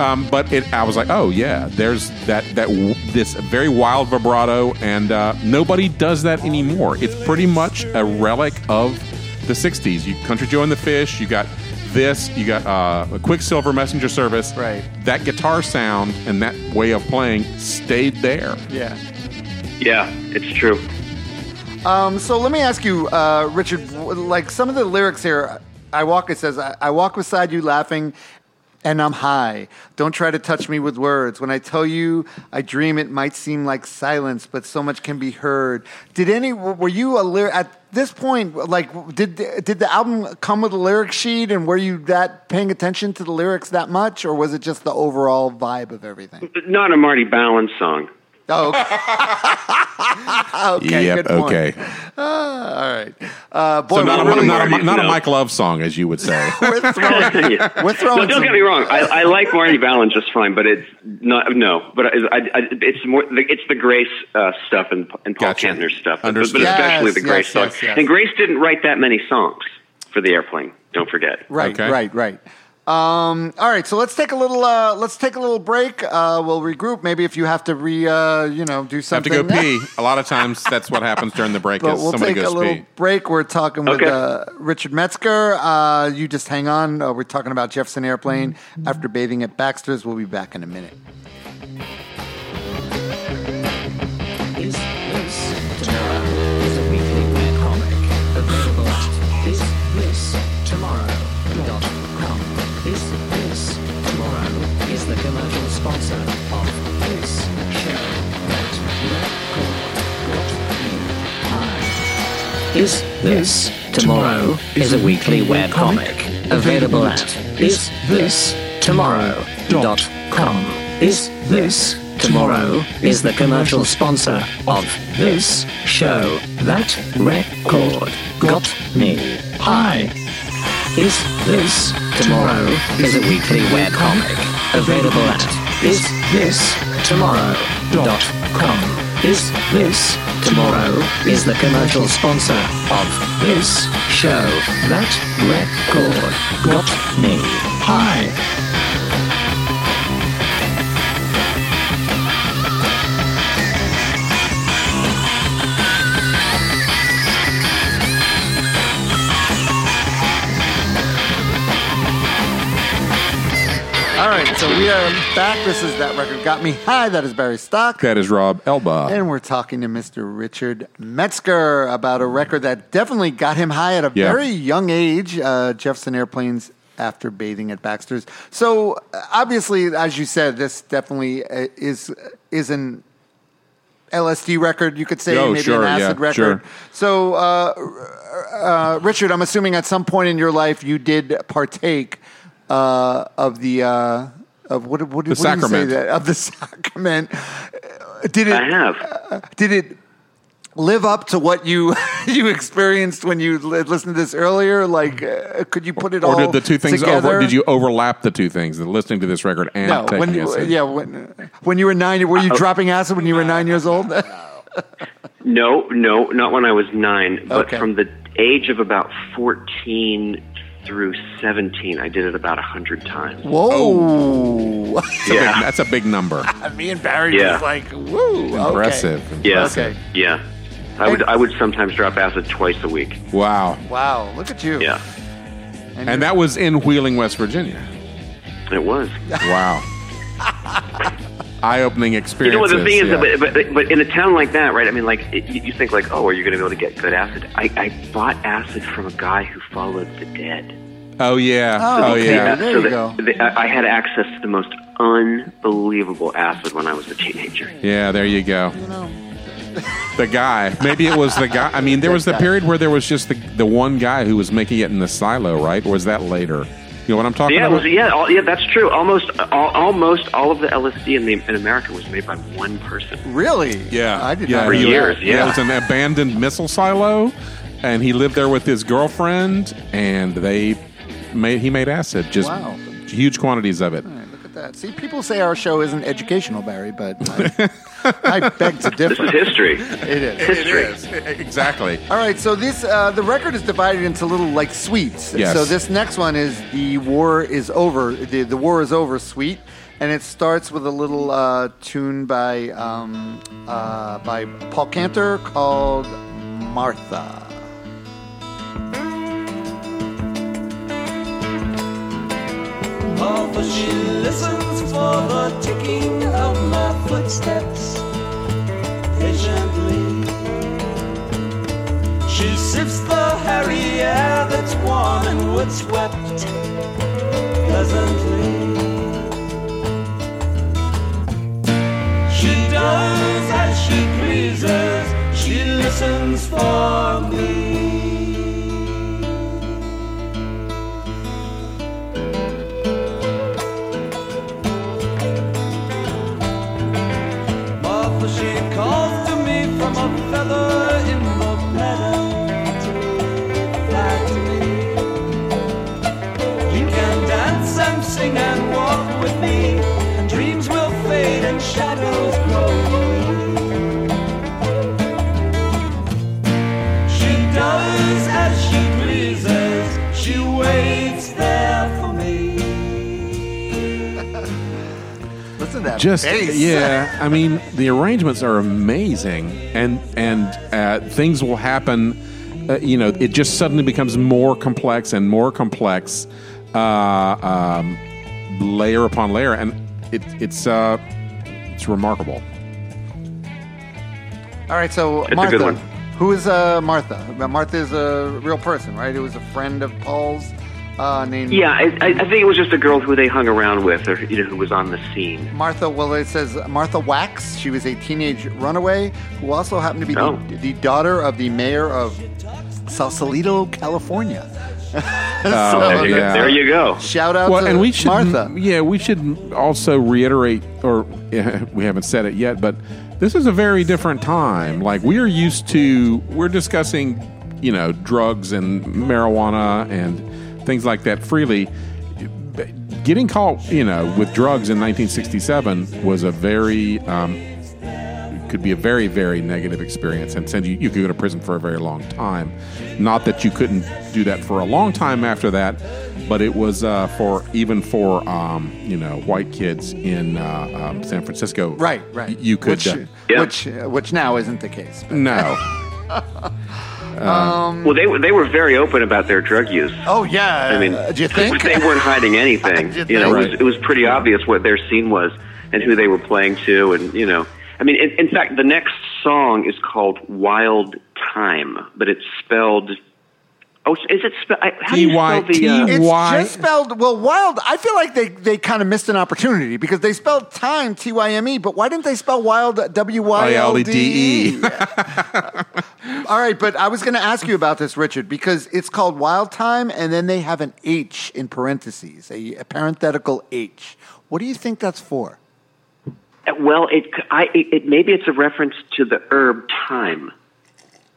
B: Um, but it, I was like, oh yeah, there's that that w- this very wild vibrato, and uh, nobody does that anymore. It's pretty much a relic of the '60s. You Country Joe and the Fish. You got this. You got uh, a Quicksilver Messenger Service.
A: Right.
B: That guitar sound and that way of playing stayed there.
A: yeah.
C: Yeah, it's true.
A: Um, so let me ask you, uh, Richard, like some of the lyrics here, I walk, it says, I, I walk beside you laughing and I'm high. Don't try to touch me with words. When I tell you I dream, it might seem like silence, but so much can be heard. Did any, were you a lyric, at this point, like, did, did the album come with a lyric sheet and were you that paying attention to the lyrics that much or was it just the overall vibe of everything?
C: Not a Marty Balin song.
A: Oh, okay. okay,
B: yep.
A: good point.
B: Okay.
A: All right. Uh, boy,
B: So not, a,
A: really,
B: not, a, not a
C: No.
B: Mike Love song, as you would say.
A: we're throwing,
C: Yeah.
A: we're throwing
C: No, don't
A: some-
C: get me wrong. I, I like Marty Balin just fine, but it's not. No, but I, I, I, it's more. It's the Grace uh, stuff and, and Paul
B: Gotcha.
C: Kantner stuff, but, but especially
A: Yes,
C: the Grace
A: yes,
C: song.
A: yes, yes.
C: And Grace didn't write that many songs for the airplane. Don't forget.
A: Right,
B: Okay.
A: right, right. Um, all right, so let's take a little. Uh, let's take a little break. Uh, we'll regroup. Maybe if you have to re, uh, you know, do something.
B: have
A: something.
B: to go pee. A lot of times, that's what happens during the break.
A: But
B: is
A: we'll
B: somebody
A: take a
B: goes
A: little
B: pee.
A: break. We're talking with
C: Okay.
A: uh, Richard Metzger. Uh, you just hang on. Uh, we're talking about Jefferson Airplane. After bathing at Baxter's, we'll be back in a minute.
F: Is This Tomorrow is a weekly web comic available at is this isthistomorrow.com. Is This Tomorrow is the commercial sponsor of this show that record got me high. Is This Tomorrow is a weekly web comic available at is this isthistomorrow.com. Is This Tomorrow is the commercial sponsor of this show that record got me high.
A: We are back. This is That Record Got Me High. That is Barry Stock.
B: That is Rob Elba.
A: And we're talking to Mr. Richard Metzger about a record that definitely got him high at a
B: Yeah.
A: very young age. Uh, Jefferson Airplanes after bathing at Baxter's. So uh, obviously, as you said, this definitely uh, is is an LSD record. You could say
B: Oh,
A: maybe
B: sure,
A: an
B: yeah,
A: acid record.
B: sure.
A: So, uh, uh, Richard, I'm assuming at some point in your life you did partake uh, of the. Uh, of what, what, what do you say
B: sacrament.
A: that of the sacrament? Uh, Did it?
C: I have.
A: did it live up to what you you experienced when you listened to this earlier? Like, uh, could you put it
B: or
A: all
B: did the two things
A: together?
B: over? Did you overlap the two things? The listening to this record and
A: No,
B: taking
A: when you,
B: acid?
A: yeah, when when you were nine, were you dropping acid when you were nine years old?
C: No, no, not when I was nine, but
A: Okay.
C: from the age of about 14 through 17, I did it about 100 times.
A: Whoa! Oh.
B: That's a big-
C: Yeah.
B: that's a big number.
A: Me and Barry
C: Yeah.
A: was like, woo, okay.
B: Impressive.
C: Yeah.
A: Okay.
C: Yeah. I would I would sometimes drop acid twice a week.
B: Wow.
A: Wow, look at you.
C: Yeah.
B: And that was in Wheeling, West Virginia.
C: It was.
B: Wow. Eye-opening experience.
C: You
B: experience.
C: know what the thing is, but, but but in a town like that, right? I mean, like it, you you think like, oh, are you going to be able to get good acid? I, I bought acid from a guy who followed the dead.
B: Oh yeah.
A: Oh,
B: Oh,
A: okay.
B: yeah.
A: there
C: so
A: you
C: that-
A: go.
C: that I I had access to the most unbelievable acid when I was a teenager.
B: Yeah. There you go.
A: You know,
B: The guy. Maybe it was the guy. I mean, there was the period where there was just the the one guy who was making it in the silo, right? Or was that later? You know what I'm talking
C: Yeah,
B: about?
C: was, yeah, all, yeah, that's true. Almost, all, almost all of the LSD in, the, in America was made by one person.
A: really?
B: Yeah,
A: I did
B: yeah,
A: not
C: For
A: know
C: years,
A: that.
C: yeah.
B: It was an abandoned missile silo, and he lived there with his girlfriend, and they made he made acid, just
A: Wow.
B: huge quantities of it.
A: All right, look at that. See, people say our show isn't educational, Barry, but I, I beg to
C: This
A: differ.
C: is history.
A: It is.
C: History.
B: exactly.
A: All right, so this uh, the record is divided into little like suites.
B: Yes.
A: So this next one is the war is over. The, the war is over suite, and it starts with a little uh, tune by um, uh, by Paul Kantner called Martha.
G: Martha, she listens for the ticking of my footsteps patiently. She sifts the hairy air that's warm and wood swept pleasantly. She does as she pleases, she listens for me. Calls to me from a feather in the to fly to me. You can dance and sing and walk with me, and dreams will fade and shadows
B: Just
A: bass.
B: yeah, I mean the arrangements are amazing, and and uh, things will happen. Uh, you know, it just suddenly becomes more complex and more complex, uh, um, layer upon layer, and it, it's uh, it's remarkable.
A: All right, so
C: It's a
A: Martha.
C: good one.
A: Who is uh, Martha? Martha is a real person, right? It was a friend of Paul's uh, named
C: Yeah, I, I I think it was just a girl who they hung around with, or you know, who was on the scene.
A: Martha, well, it says Martha Wax. She was a teenage runaway who also happened to be
C: Oh.
A: the, the daughter of the mayor of Sausalito, California. So,
B: Oh,
C: There,
B: yeah.
C: there you go.
A: Shout out
B: well,
A: to
B: and we should
A: Martha.
B: yeah, we should also reiterate, or we haven't said it yet, but this is a very different time. Like we are used to, we're discussing, you know, drugs and marijuana and things like that freely. Getting caught, you know, with drugs in 1967 was a very um, could be a very, very negative experience and send you, you could go to prison for a very long time. Not that you couldn't do that for a long time after that, but it was uh, for even for, um, you know, white kids in uh, um, San Francisco.
A: right, right.
B: You could.
A: Which,
B: uh,
C: Yeah.
A: which, uh, which now isn't the case.
B: no.
C: Well, they were they were very open about their drug use.
A: Oh yeah.
C: I mean,
A: uh, do you think?
C: they weren't hiding anything?
A: You
C: you know, it was, it was pretty obvious what their scene was and who they were playing to, and you know, I mean, in, in fact, the next song is called "Wild Time," but it's spelled. Oh, is it spelled? How do you spell the? Uh,
A: It's just spelled well. Wild. I feel like they, they kind of missed an opportunity because they spelled time T Y M E, but why didn't they spell wild W Y L D E? All right, but I was going to ask you about this, Richard, because it's called Wild Time, and then they have an H in parentheses, a, a parenthetical H. What do you think that's for?
C: well, it, I, it, it maybe it's a reference to the herb thyme.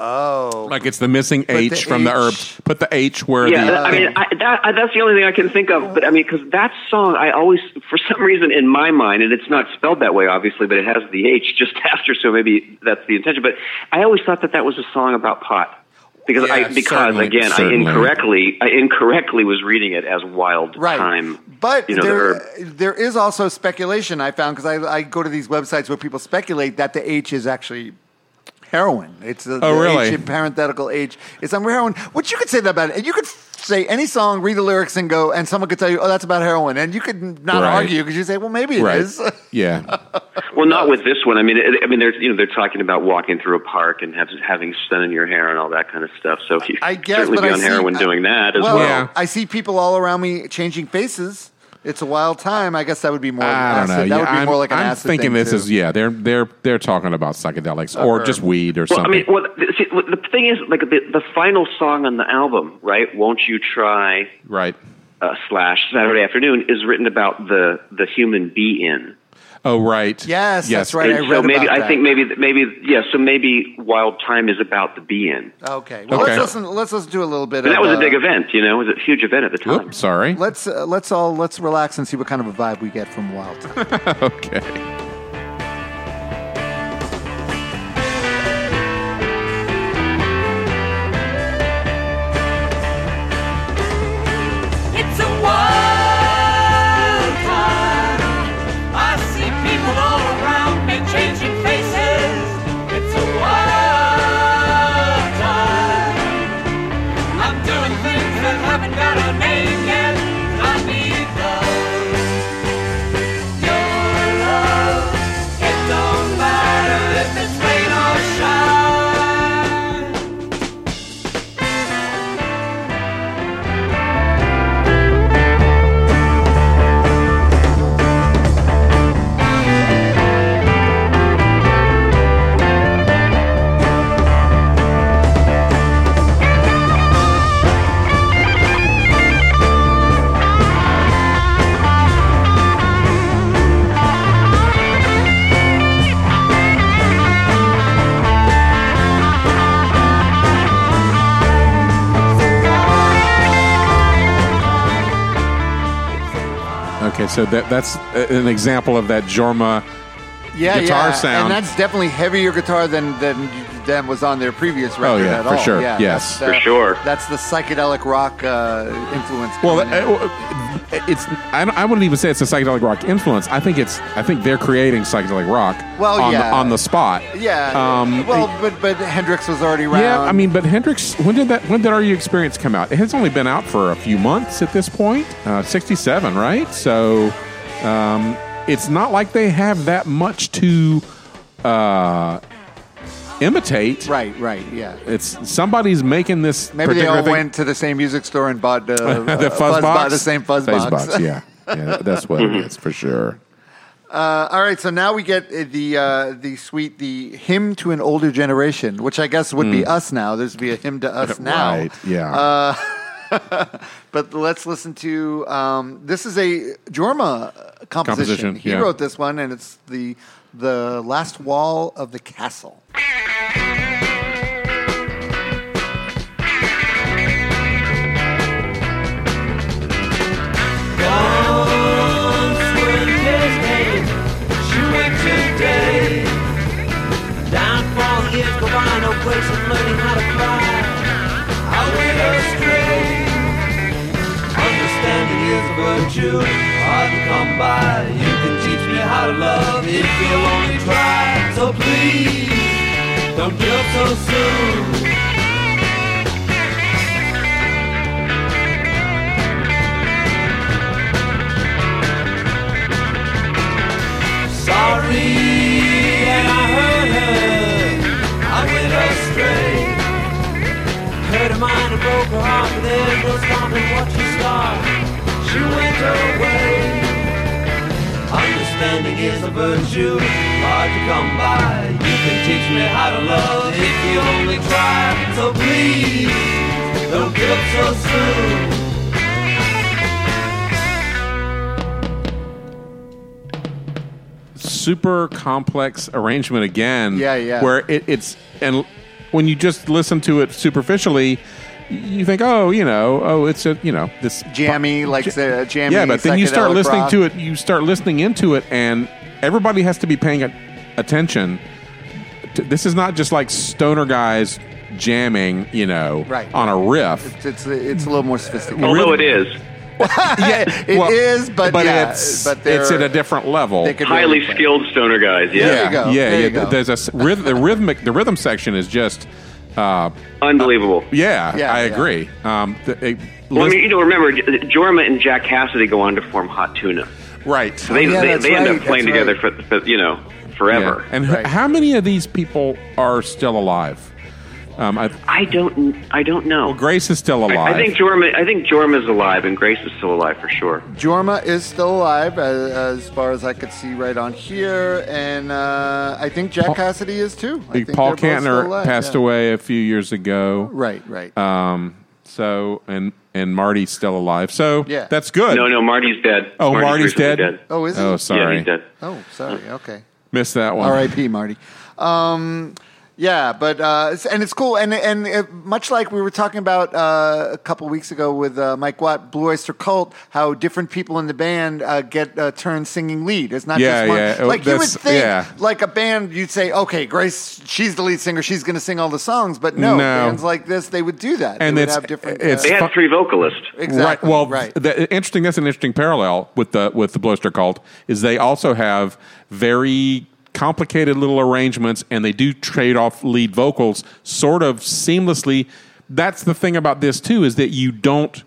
A: Oh,
B: Like it's the missing
A: the
B: H from the herb.
A: H.
B: Put the H where
C: Yeah,
B: the.
C: I mean, I, that, I, that's the only thing I can think of. But I mean, because that song, I always, for some reason, in my mind, and it's not spelled that way, obviously, but it has the H just after, so maybe that's the intention. But I always thought that that was a song about pot. Because
B: Yeah,
C: I, because
B: certainly,
C: again,
B: certainly.
C: I incorrectly, I incorrectly was reading it as wild
A: right.
C: time.
A: But
C: you know,
A: there,
C: herb.
A: there is also speculation I found because I, I go to these websites where people speculate that the H is actually heroin. It's a,
B: Oh,
A: the
B: really?
A: H parenthetical H. It's on heroin. Which you could say that about it. You could say any song, read the lyrics, and go, and someone could tell you, "Oh, that's about heroin," and you could not
B: Right.
A: argue because you say, "Well, maybe it
B: right.
A: is."
B: Yeah.
C: Well, not with this one. I mean, it, I mean, they're you know they're talking about walking through a park and have, having sun in your hair and all that kind of stuff. So you
A: I guess,
C: certainly
A: but
C: be
A: I
C: on
A: see-
C: heroin doing that as
A: well,
C: well.
B: Yeah.
A: I see people all around me changing faces. It's a wild time. I guess that would be more.
B: I don't
A: acid.
B: know.
A: That
B: Yeah,
A: would be
B: I'm,
A: more like an
B: I'm
A: acid
B: thinking
A: thing,
B: this
A: too.
B: is yeah. They're they're they're talking about psychedelics or
A: herb.
B: just weed or
C: Well, I mean, well, the, see, the thing is, like the, the final song on the album, right? Won't you try?
B: right.
C: Uh, slash Saturday afternoon is written about the the human be in.
B: Oh right.
A: Yes, that's right.
C: And
A: I
C: so maybe
A: about
C: I
A: that.
C: think maybe maybe yeah. So maybe Wild Time is about the be in.
A: Okay. Well,
B: Okay.
A: let's listen. Let's listen to a little bit.
C: And
A: of,
C: that was a
A: uh,
C: big event, you know. It was a huge event at the time.
B: Oops, sorry.
A: Let's uh, let's all let's relax and see what kind of a vibe we get from Wild Time.
B: okay. So that that's uh, an example of that Jorma.
A: Yeah,
B: Guitar
A: yeah.
B: sound.
A: and that's definitely heavier guitar than than than was on their previous record.
B: Oh, yeah,
A: at
B: for
A: all.
B: sure.
A: Yeah,
B: Yes.
A: that's, uh,
C: For sure.
A: That's the psychedelic rock uh, influence.
B: Well,
A: in.
B: uh, it's I, I wouldn't even say it's a psychedelic rock influence. I think it's I think they're creating psychedelic rock.
A: Well,
B: on
A: yeah.
B: the, on the spot.
A: yeah.
B: um,
A: well, but but Hendrix was already around.
B: Yeah, I mean, but Hendrix, when did that? When did Are You Experience come out? It has only been out for a few months at this point. Uh, Sixty-seven, right? So um, it's not like they have that much to uh, imitate.
A: right, right. Yeah.
B: It's somebody's making this.
A: Maybe they all
B: thing-
A: went to the same music store and bought uh,
B: the
A: uh,
B: fuzz, box,
A: the same fuzz, box.
B: yeah, yeah, that's what it is for sure.
A: Uh, all right, so now we get uh, the uh, the sweet the hymn to an older generation, which I guess would be us now. There's be a hymn to us now.
B: Right, yeah.
A: But let's listen to um, this is a Jorma uh, composition.
B: Composition,
A: He
B: yeah.
A: wrote this one, and it's the the last wall of the castle.
D: By. You can teach me how to love if you'll only try. So please, don't give up so soon.
G: Sorry, I hurt her. I astray. Hurt her mind and broke her
D: heart, but there's no stopping what you start. She went away. I'm Understanding is a virtue, hard to come by. You can teach me how to love if you only try. So please, don't give up so soon.
B: super complex arrangement again.
A: Yeah, yeah.
B: Where it, it's and when you just listen to it superficially, you think, oh, you know, oh, it's a you know this
A: Jammy, like the jammy.
B: yeah, but then you start listening
A: rock.
B: to it. You start listening into it, and everybody has to be paying a- attention. To, this is not just like stoner guys jamming, you know,
A: Right.
B: on a riff.
A: It's, it's it's a little more sophisticated.
C: Although it is
B: yeah,
A: It is, but yeah,
B: it's
A: but
B: it's at a different level.
C: highly
A: really
C: skilled stoner guys. Yeah,
A: There you go.
B: Yeah,
A: There
B: yeah.
A: go.
B: There's a s- rhyth- the rhythmic the rhythm section is just uh,
C: unbelievable.
B: yeah,
A: Yeah,
B: I
A: yeah.
B: agree. Um, the, it,
C: Well, I mean, you know, remember Jorma and Jack Casady go on to form Hot Tuna.
B: right.
C: So they,
A: Oh, yeah,
C: they,
A: that's
C: they end
A: right,
C: up playing
A: that's
C: together
A: right.
C: for, for you know forever.
B: Yeah. And h-
A: Right.
B: how many of these people are still alive? Um, I,
C: I don't I don't know.
B: well, Grace is still alive.
C: I think Jorma I think Jorma's alive and Grace is still alive for sure.
A: Jorma is still alive, as, as far as I could see right on here, and uh, I think Jack Casady is too. I think
B: Paul
A: they're both still
B: Kantner
A: alive,
B: passed
A: yeah.
B: away a few years ago.
A: Right, right.
B: Um, so and and Marty's still alive. So
A: Yeah.
B: that's good.
C: No, no, Marty's dead.
B: Oh, Marty's
C: recently
B: dead?
A: oh, is he?
B: Oh, sorry.
C: Yeah, he's dead.
A: Oh, sorry. Okay.
B: Missed that one.
A: R.I.P. Marty. Um, yeah, but uh, it's- and it's cool, and and uh much like we were talking about uh, a couple weeks ago with uh, Mike Watt, Blue Oyster Cult, how different people in the band uh, get uh, turned singing lead. It's not
B: Yeah,
A: just one.
B: yeah.
A: Like you would
B: that's-
A: think,
B: yeah.
A: like a band, you'd say, okay, Grace, she's the lead singer, she's going to sing all the songs, but no,
B: No.
A: bands like this, they would do that.
B: And
A: they would
B: it's-
A: have different.
B: it's
A: uh,
C: They had three vocalists.
A: exactly
B: Right. Well,
A: right.
B: The, interesting. That's an interesting parallel with the with the Bloster Cult. Is they also have very complicated little arrangements, and they do trade off lead vocals sort of seamlessly. That's the thing about this too is that you don't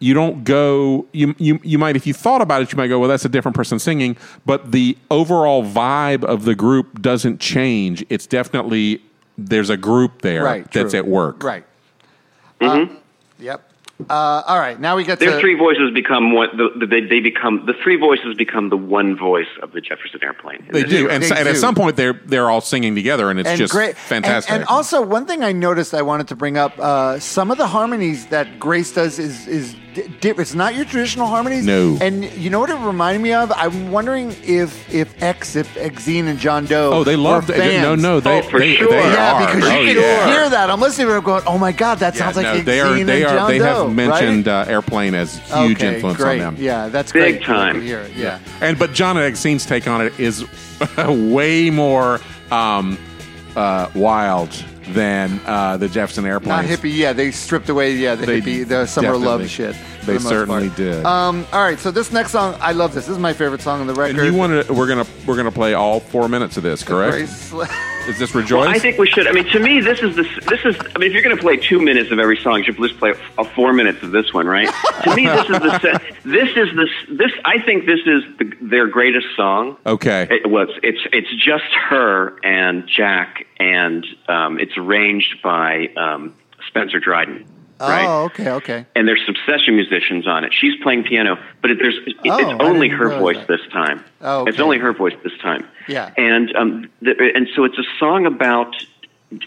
B: you don't go you, you you might if you thought about it you might go well that's a different person singing but the overall vibe of the group doesn't change it's definitely there's a group there
A: right,
B: that's
A: true.
B: at work
A: Right. Uh, yep. Uh, all right, now we get
C: Their
A: to
C: three voices become what the, the, they, they become the three voices become the one voice of the Jefferson Airplane.
B: They do, and,
A: They
B: so- and at some point they're they're all singing together, and it's
A: and
B: just
A: great,
B: fantastic.
A: And, and also, one thing I noticed I wanted to bring up: uh, some of the harmonies that Grace does is is di- di- it's not your traditional harmonies.
B: No.
A: And you know what it reminded me of? I'm wondering if if X, if Exene and John Doe.
B: oh, they
A: were
B: loved it.
A: fans.
B: No, no, they,
C: Oh, for
B: they,
C: sure.
B: they
A: Yeah,
B: are.
A: because
B: oh,
A: you can
B: yeah.
A: hear that. I'm listening to it going, "Oh my God, that
B: Yeah,
A: sounds like
B: no,
A: Exene
B: they are. They
A: and
B: are.
A: John
B: They
A: Doe."
B: Have mentioned
A: right?
B: uh, airplane as huge
A: okay,
B: influence
A: great.
B: on them.
A: Yeah, that's
C: Big
A: great.
C: time.
A: to hear. Yeah.
B: And but John and Exene's take on it is way more um, uh, wild than uh, the Jefferson Airplane.
A: Not hippie, yeah. They stripped away, yeah, the
B: They
A: hippie, the summer love shit.
B: they
A: the
B: certainly
A: part.
B: did.
A: Um, all right, so this next song, I love this. This is my favorite song on the record.
B: And you want to? We're gonna we're gonna play all four minutes of this, correct? Is this Rejoice?
C: I think we should. I mean, to me, this is the this is. I mean, if you're going to play two minutes of every song, you should least play a four minutes of this one, right? to me, this is the se- this is the this. I think this is the, their greatest song.
B: okay.
C: It was. It's it's just her and Jack, and um, it's arranged by um, Spencer Dryden. Right.
A: Oh, okay, okay.
C: and there's some session musicians on it. She's playing piano, but it, there's it,
A: Oh,
C: it's only her voice
A: that.
C: this time.
A: Oh,
C: It's only her voice this time.
A: Yeah.
C: and um, the, and so it's a song about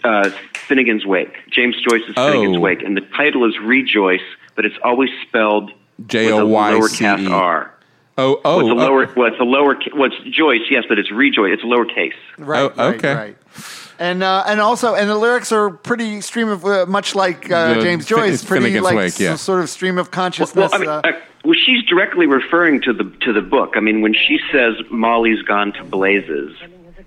C: uh, Finnegans Wake, James Joyce's
B: Oh.
C: Finnegans Wake, and the title is Rejoice, but it's always spelled
B: J O Y
C: with a
B: C
C: lowercase
B: E.
C: r.
B: Oh oh.
C: Well, it's a
B: oh.
C: lower. Well, it's a lower. Well, Joyce, yes, but it's Rejoice. It's lowercase.
A: Right,
B: Oh,
A: right,
B: okay.
A: right. And uh, and also and the lyrics are pretty stream of uh, much like uh,
B: The
A: James
B: Fin-
A: Joyce, pretty
B: Finnegans
A: like
B: Wake, yeah.
A: sort of stream of
C: Well,
A: consciousness.
C: I mean,
A: uh,
C: uh, well, she's directly referring to the to the book. I mean, when she says Molly's gone to blazes,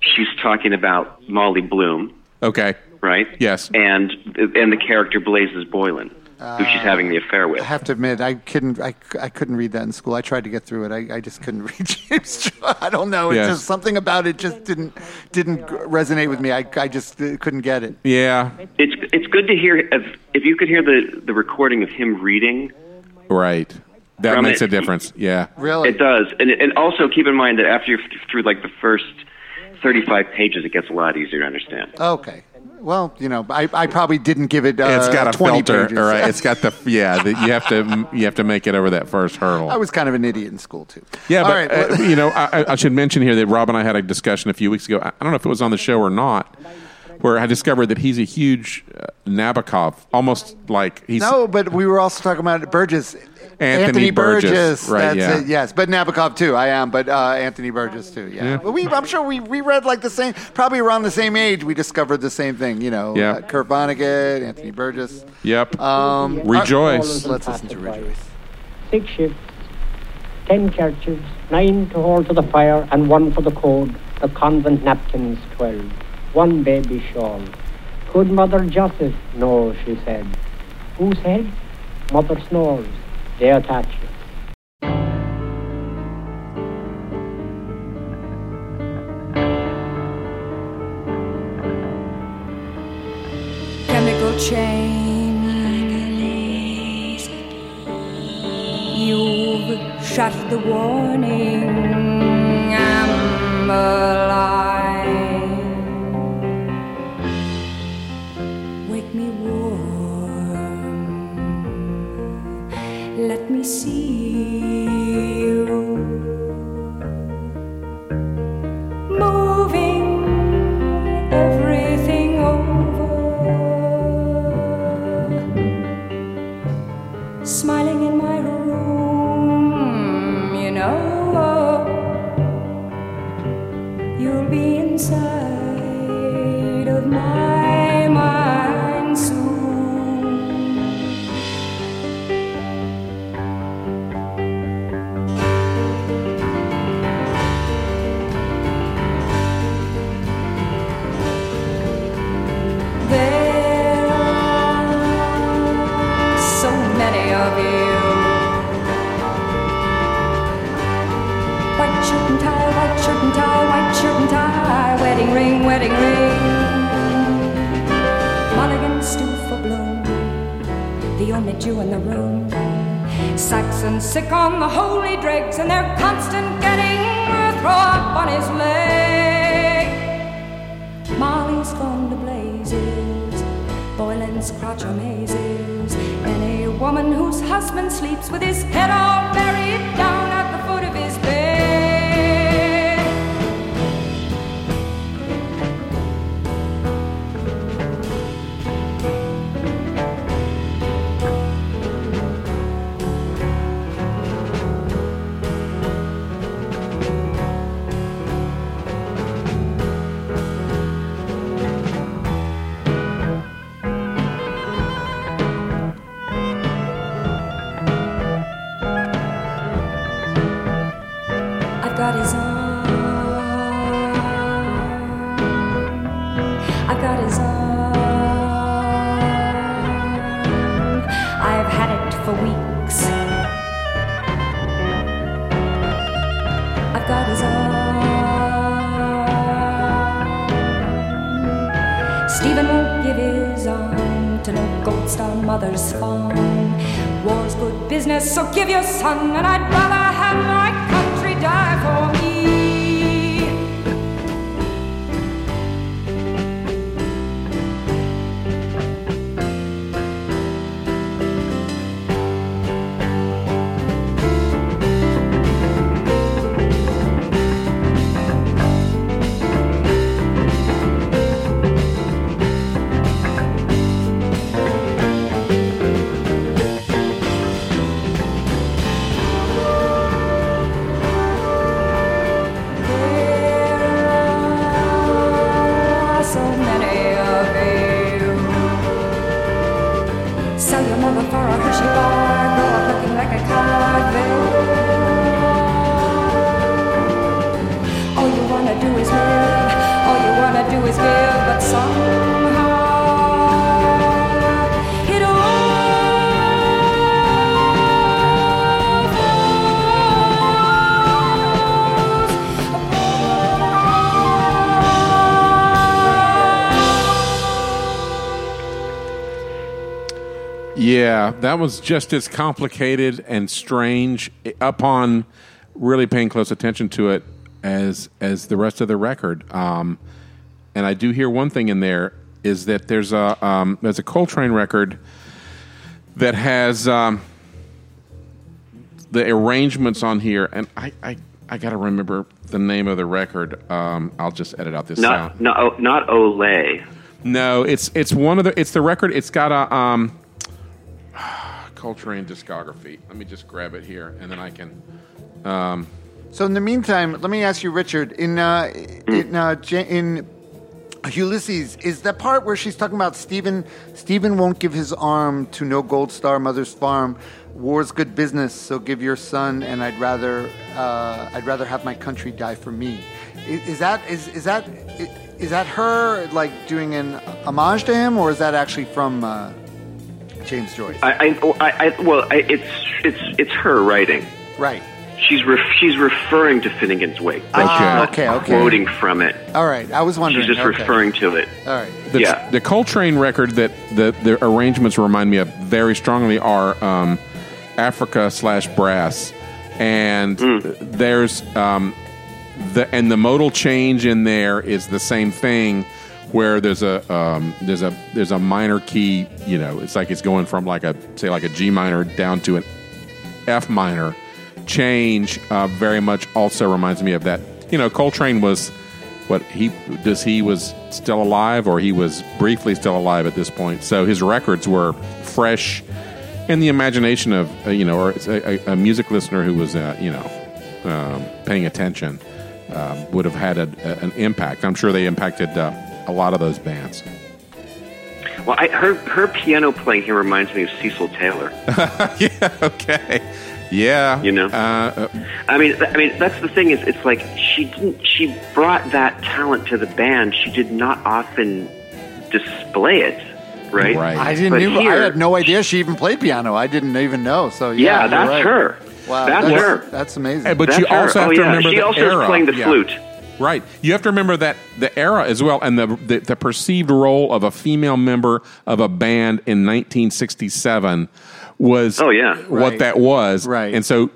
C: she's talking about Molly Bloom,
B: Okay.
C: right?
B: Yes.
C: And and the character Blazes Boylan, who she's having the affair with.
A: I have to admit, I couldn't, I, I couldn't read that in school. I tried to get through it. I, I just couldn't read James. Joyce. I don't know. It's
B: Yes.
A: just something about it just didn't didn't resonate with me. I, I just uh, couldn't get it.
B: Yeah.
C: It's it's good to hear if, if you could hear the the recording of him reading.
B: Right. That
C: From
B: makes
C: it.
B: a difference. Yeah.
A: Really,
C: It does, and and also keep in mind that after you're through like the first thirty five pages, it gets a lot easier to understand.
A: Okay. Well, you know, I, I probably didn't give it. Uh,
B: it's got a
A: 20
B: filter,
A: pages.
B: all right. It's got the yeah. The, you have to you have to make it over that first hurdle.
A: I was kind of an idiot in school too.
B: Yeah,
A: All
B: but
A: right,
B: uh, you know, I, I should mention here that Rob and I had a discussion a few weeks ago. I don't know if it was on the show or not, where I discovered that he's a huge uh, Nabokov, almost like he's
A: no, but we were also talking about Burgess.
B: Anthony Burgess, right,
A: That's
B: yeah.
A: it, yes. But Nabokov too. I am, but uh, Anthony Burgess too. Yeah.
B: Yeah.
A: But we, I'm sure we, we read like the same, probably around the same age. We discovered the same thing. You know,
B: Yeah.
A: uh, Kurt Vonnegut, Anthony Burgess.
B: Yep.
A: Um,
B: Rejoice.
A: Let's listen to Rejoice.
H: Six ships, ten churches, nine to hold to the fire, and one for the code. The convent napkins twelve, one baby shawl. Could Mother Joseph? No, she said. Whose head? Mother snores. They attach you.
I: Mother's farm. War's good business, so give your son, and I'd rather have my country die for me.
B: Yeah, that was just as complicated and strange upon really paying close attention to it as as the rest of the record. Um, and I do hear one thing in there is that there's a um, there's a Coltrane record that has um, the arrangements on here, and I I, I got to remember the name of the record. Um, I'll just edit out this sound.
C: No, not not Olé.
B: No, it's it's one of the it's the record. It's got a um, Coltrane discography. Let me just grab it here, and then I can. Um,
A: So in the meantime, let me ask you, Richard. In uh, in uh, in Ulysses, is that part where she's talking about Stephen? Stephen won't give his arm to no gold star mother's farm. War's good business, so give your son. And I'd rather uh, I'd rather have my country die for me. Is, is that is is that is that her like doing an homage to him, or is that actually from uh, James Joyce?
C: I, I, I, I well, I, it's it's it's her writing.
A: right.
C: She's ref, she's referring to Finnegans Wake. but
A: Ah,
C: she's not
A: okay, okay.
C: Quoting from it.
A: All right. I was wondering.
C: She's just
A: okay.
C: referring to it.
A: All right.
B: the,
C: Yeah.
B: the Coltrane record that the the arrangements remind me of very strongly are um, Africa slash brass, and there's um, the and the modal change in there is the same thing where there's a um, there's a there's a minor key you know it's like it's going from like a say like a G minor down to an F minor. Change uh, very much also reminds me of that you know Coltrane was what he does he was still alive or he was briefly still alive at this point? So his records were fresh in the imagination of uh, you know or a, a, music listener who was uh, you know um, paying attention um, would have had a, a, an impact. I'm sure they impacted uh, a lot of those bands
C: Well, I, her her piano playing here reminds me of Cecil Taylor.
B: yeah okay yeah
C: You know?
B: uh, uh,
C: I mean, th- I mean that's the thing is, it's like she didn't. She brought that talent to the band. She did not often display it, right?
B: Right.
A: I didn't
C: But
A: even. I had no idea she even played piano. I didn't even know. So yeah,
C: Yeah, that's
A: right.
C: her.
A: Wow,
C: That's her.
A: That's amazing.
B: Hey, but
C: That's
B: you
C: her.
B: also have
C: oh,
B: to
C: yeah.
B: remember
C: she
B: the
C: also
B: era.
C: is playing the
B: Yeah.
C: flute.
B: Right. You have to remember that the era as well and the, the the perceived role of a female member of a band in 1967 was
C: Oh, yeah.
B: what
A: Right.
B: that was.
A: Right.
B: And so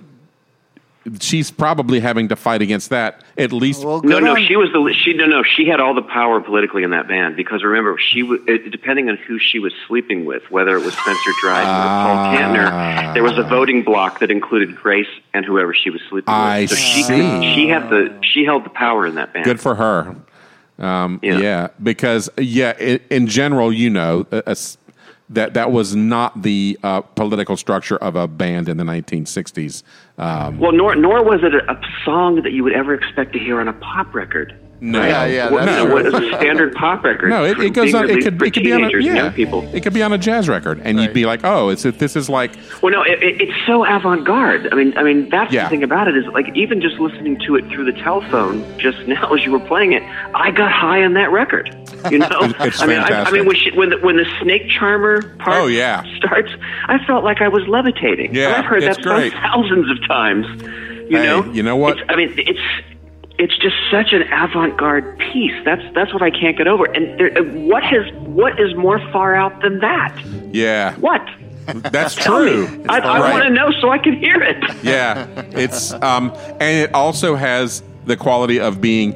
B: she's probably having to fight against that at least
A: well,
C: No, no,
A: on-
C: she was the she. No, no, she had all the power politically in that band because remember, she was it, depending on who she was sleeping with, whether it was Spencer Dryden or Paul
B: Ah.
C: Kantner, there was a voting block that included Grace and whoever she was sleeping
B: I
C: with. So she
B: see.
C: she had the she held the power in that band.
B: good for her. Um, yeah.
C: Yeah.
B: because yeah, i in general, you know, a- a s- that that was not the uh, political structure of a band in the 1960s. Um,
C: Well, nor nor was it a, a song that you would ever expect to hear on a pop record.
B: no,
A: Yeah, yeah,
C: What,
A: that's
C: you know,
A: true.
C: what is a standard pop record?
B: No, it, it goes on. It could it could be on a yeah.
C: young people.
B: It could be on a jazz record, and you'd be like, oh, it's this is like
C: Well, no, it, it, it's so avant-garde. I mean, I mean, that's
B: Yeah.
C: the thing about it is like even just listening to it through the telephone just now as you were playing it, I got high on that record. You know,
B: It's
C: I mean, I, I mean, when, she, when the when the snake charmer part
B: Oh, yeah.
C: starts, I felt like I was levitating.
B: Yeah,
C: And I've heard that
B: great.
C: song thousands of times. You
B: Hey,
C: know,
B: you know what?
C: It's, I mean, it's it's just such an avant-garde piece. That's that's what I can't get over. And there, what has what is more far out than that?
B: yeah,
C: What?
B: that's true.
C: I, I
B: Right.
C: want to know so I can hear it.
B: Yeah, it's um, and it also has the quality of being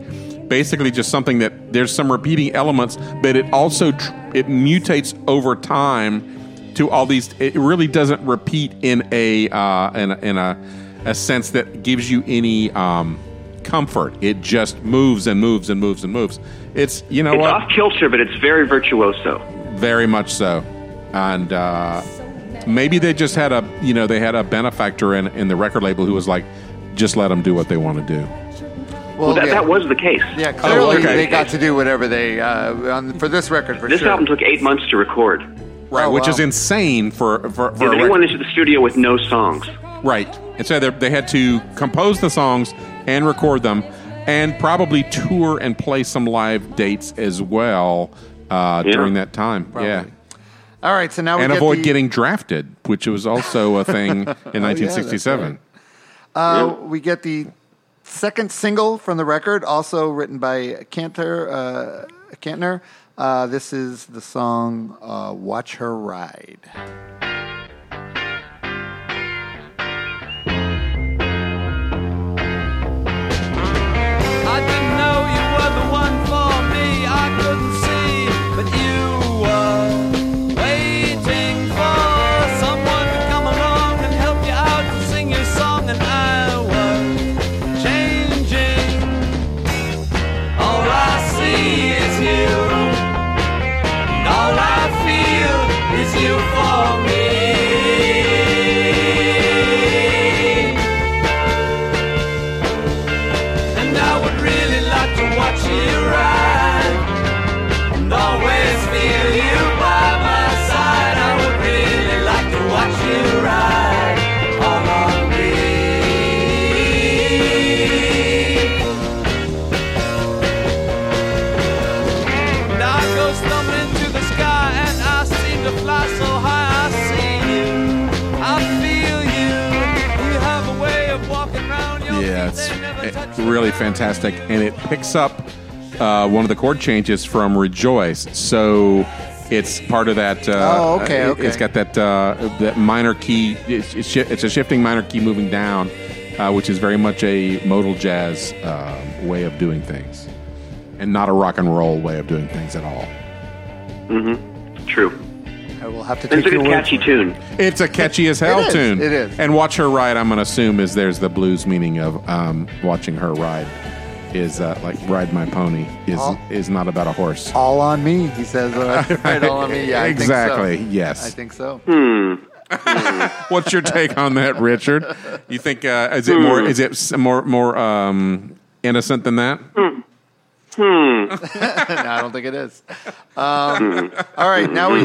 B: basically just something that there's some repeating elements, but it also tr- it mutates over time to all these. It really doesn't repeat in a uh, in a, in a a sense that gives you any um, comfort. It just moves and moves and moves and moves. It's you know
C: It's
B: what
C: off kilter, but it's very virtuoso.
B: very much so, and uh, maybe they just had a you know they had a benefactor in in the record label who was like, just let them do what they want to do.
C: Well, that,
A: yeah.
C: that was the case.
A: Yeah, clearly
B: okay.
A: they got to do whatever they uh, on, for this record for
C: This
A: sure.
C: album took eight months to record.
B: Right,
A: Oh,
B: which
A: wow.
B: is insane for for, for
C: Yeah,
B: a
C: they
B: rec-
C: went into the studio with no songs.
B: right. And so they they had to compose the songs and record them, and probably tour and play some live dates as well uh,
C: Yeah.
B: during that time. Yeah.
A: All right, so now we
B: And
A: get
B: avoid
A: the,
B: getting drafted, which was also a thing in 1967.
A: Uh, we get the second single from the record, also written by Cantor uh, Kantner. Uh, this is the song uh, "Watch Her Ride."
G: I didn't know you were the one for me. I couldn't
B: really fantastic, and it picks up uh, one of the chord changes from "Rejoice." So it's part of that. Uh,
A: Oh, okay,
B: it-
A: okay.
B: It's got that uh, that minor key. It's, it's, shi- it's a shifting minor key moving down, uh, which is very much a modal jazz um, way of doing things, and not a rock and roll way of doing things at all. Mm-hmm.
C: True.
A: I will have to
C: And
A: take
C: it's a
A: your
C: good
A: word
C: catchy
A: for
C: tune.
B: It's a catchy as hell
A: It is,
B: tune.
A: it is.
B: And watch her ride. I'm going to assume is there's the blues meaning of um, watching her ride. Is uh, like ride my pony is
A: Oh.
B: is not about a horse.
A: All on me, he says. Uh, right, all on me. Yeah, I think so.
B: exactly. Yes.
A: I think so.
B: What's your take on that, Richard? You think uh, is it more is it s- more more um, innocent than that?
A: no, I don't think it is. Um, all right, now we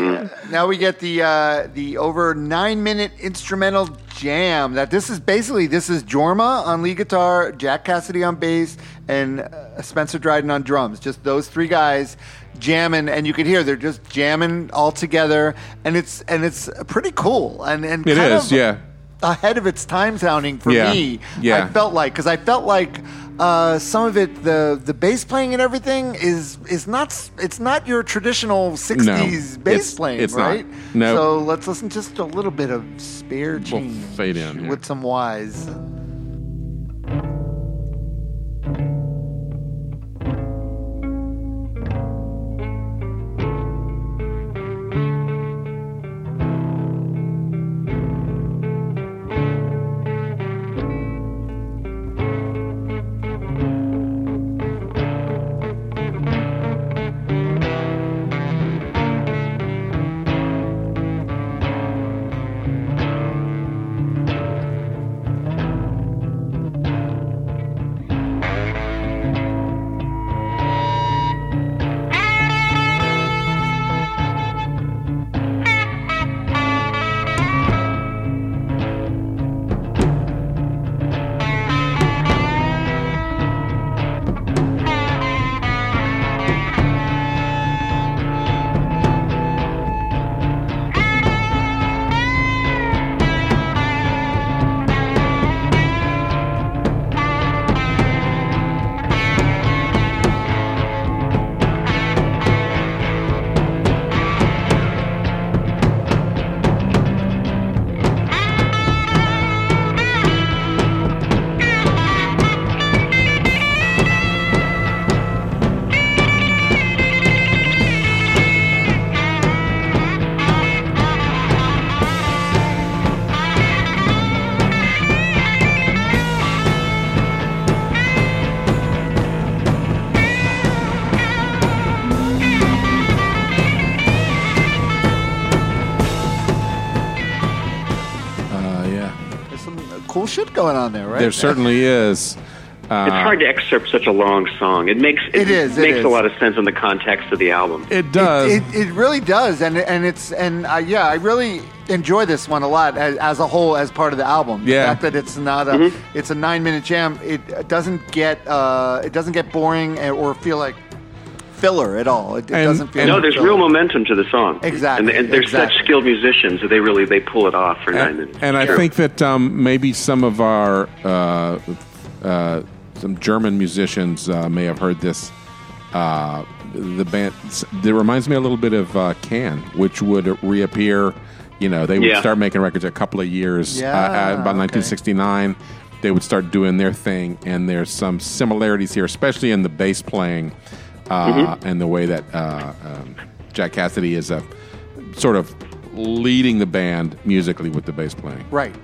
A: now we get the uh, the over nine minute instrumental jam. That this is basically this is Jorma on lead guitar, Jack Casady on bass, and uh, Spencer Dryden on drums. Just those three guys jamming, and you could hear they're just jamming all together, and it's and it's pretty cool. And and
B: It
A: kind
B: is,
A: of
B: yeah.
A: ahead of its time sounding for
B: Yeah,
A: me.
B: yeah.
A: I felt like because I felt like uh, some of it, the the bass playing and everything is is not it's not your traditional '60s bass
B: it's-
A: playing,
B: it's not.
A: right?
B: No.
A: So let's listen just a little bit of Spare Chaynge
B: fade in,
A: with some wise. There, right?
B: There certainly is.
C: It's hard to excerpt such a long song. It makes
A: It is, it
C: makes
A: is.
C: a lot of sense in the context of the album.
B: It does.
A: It, it, it really does, and and it's and uh, yeah, I really enjoy this one a lot as, as a whole as part of the album.
B: Yeah.
A: the fact that it's not a
C: Mm-hmm.
A: it's a nine minute jam. It doesn't get uh, it doesn't get boring or feel like filler at all. It, it
B: And-
A: doesn't feel.
B: and-
C: no, there's
A: filler.
C: real momentum to the song.
A: Exactly,
C: and, and they're
A: exactly.
C: such skilled musicians that they really they pull it off for nine minutes.
B: and I
C: Sure.
B: think that um, maybe some of our uh, uh, some German musicians uh, may have heard this. Uh, the band it reminds me a little bit of uh, Can, which would reappear. You know, they would
C: Yeah.
B: start making records a couple of years uh,
A: Yeah,
B: uh, about
A: okay.
B: 1969. They would start doing their thing, and there's some similarities here, especially in the bass playing uh,
C: Mm-hmm.
B: and the way that uh, um, Jack Casady is a sort of leading the band musically with the bass playing
A: right.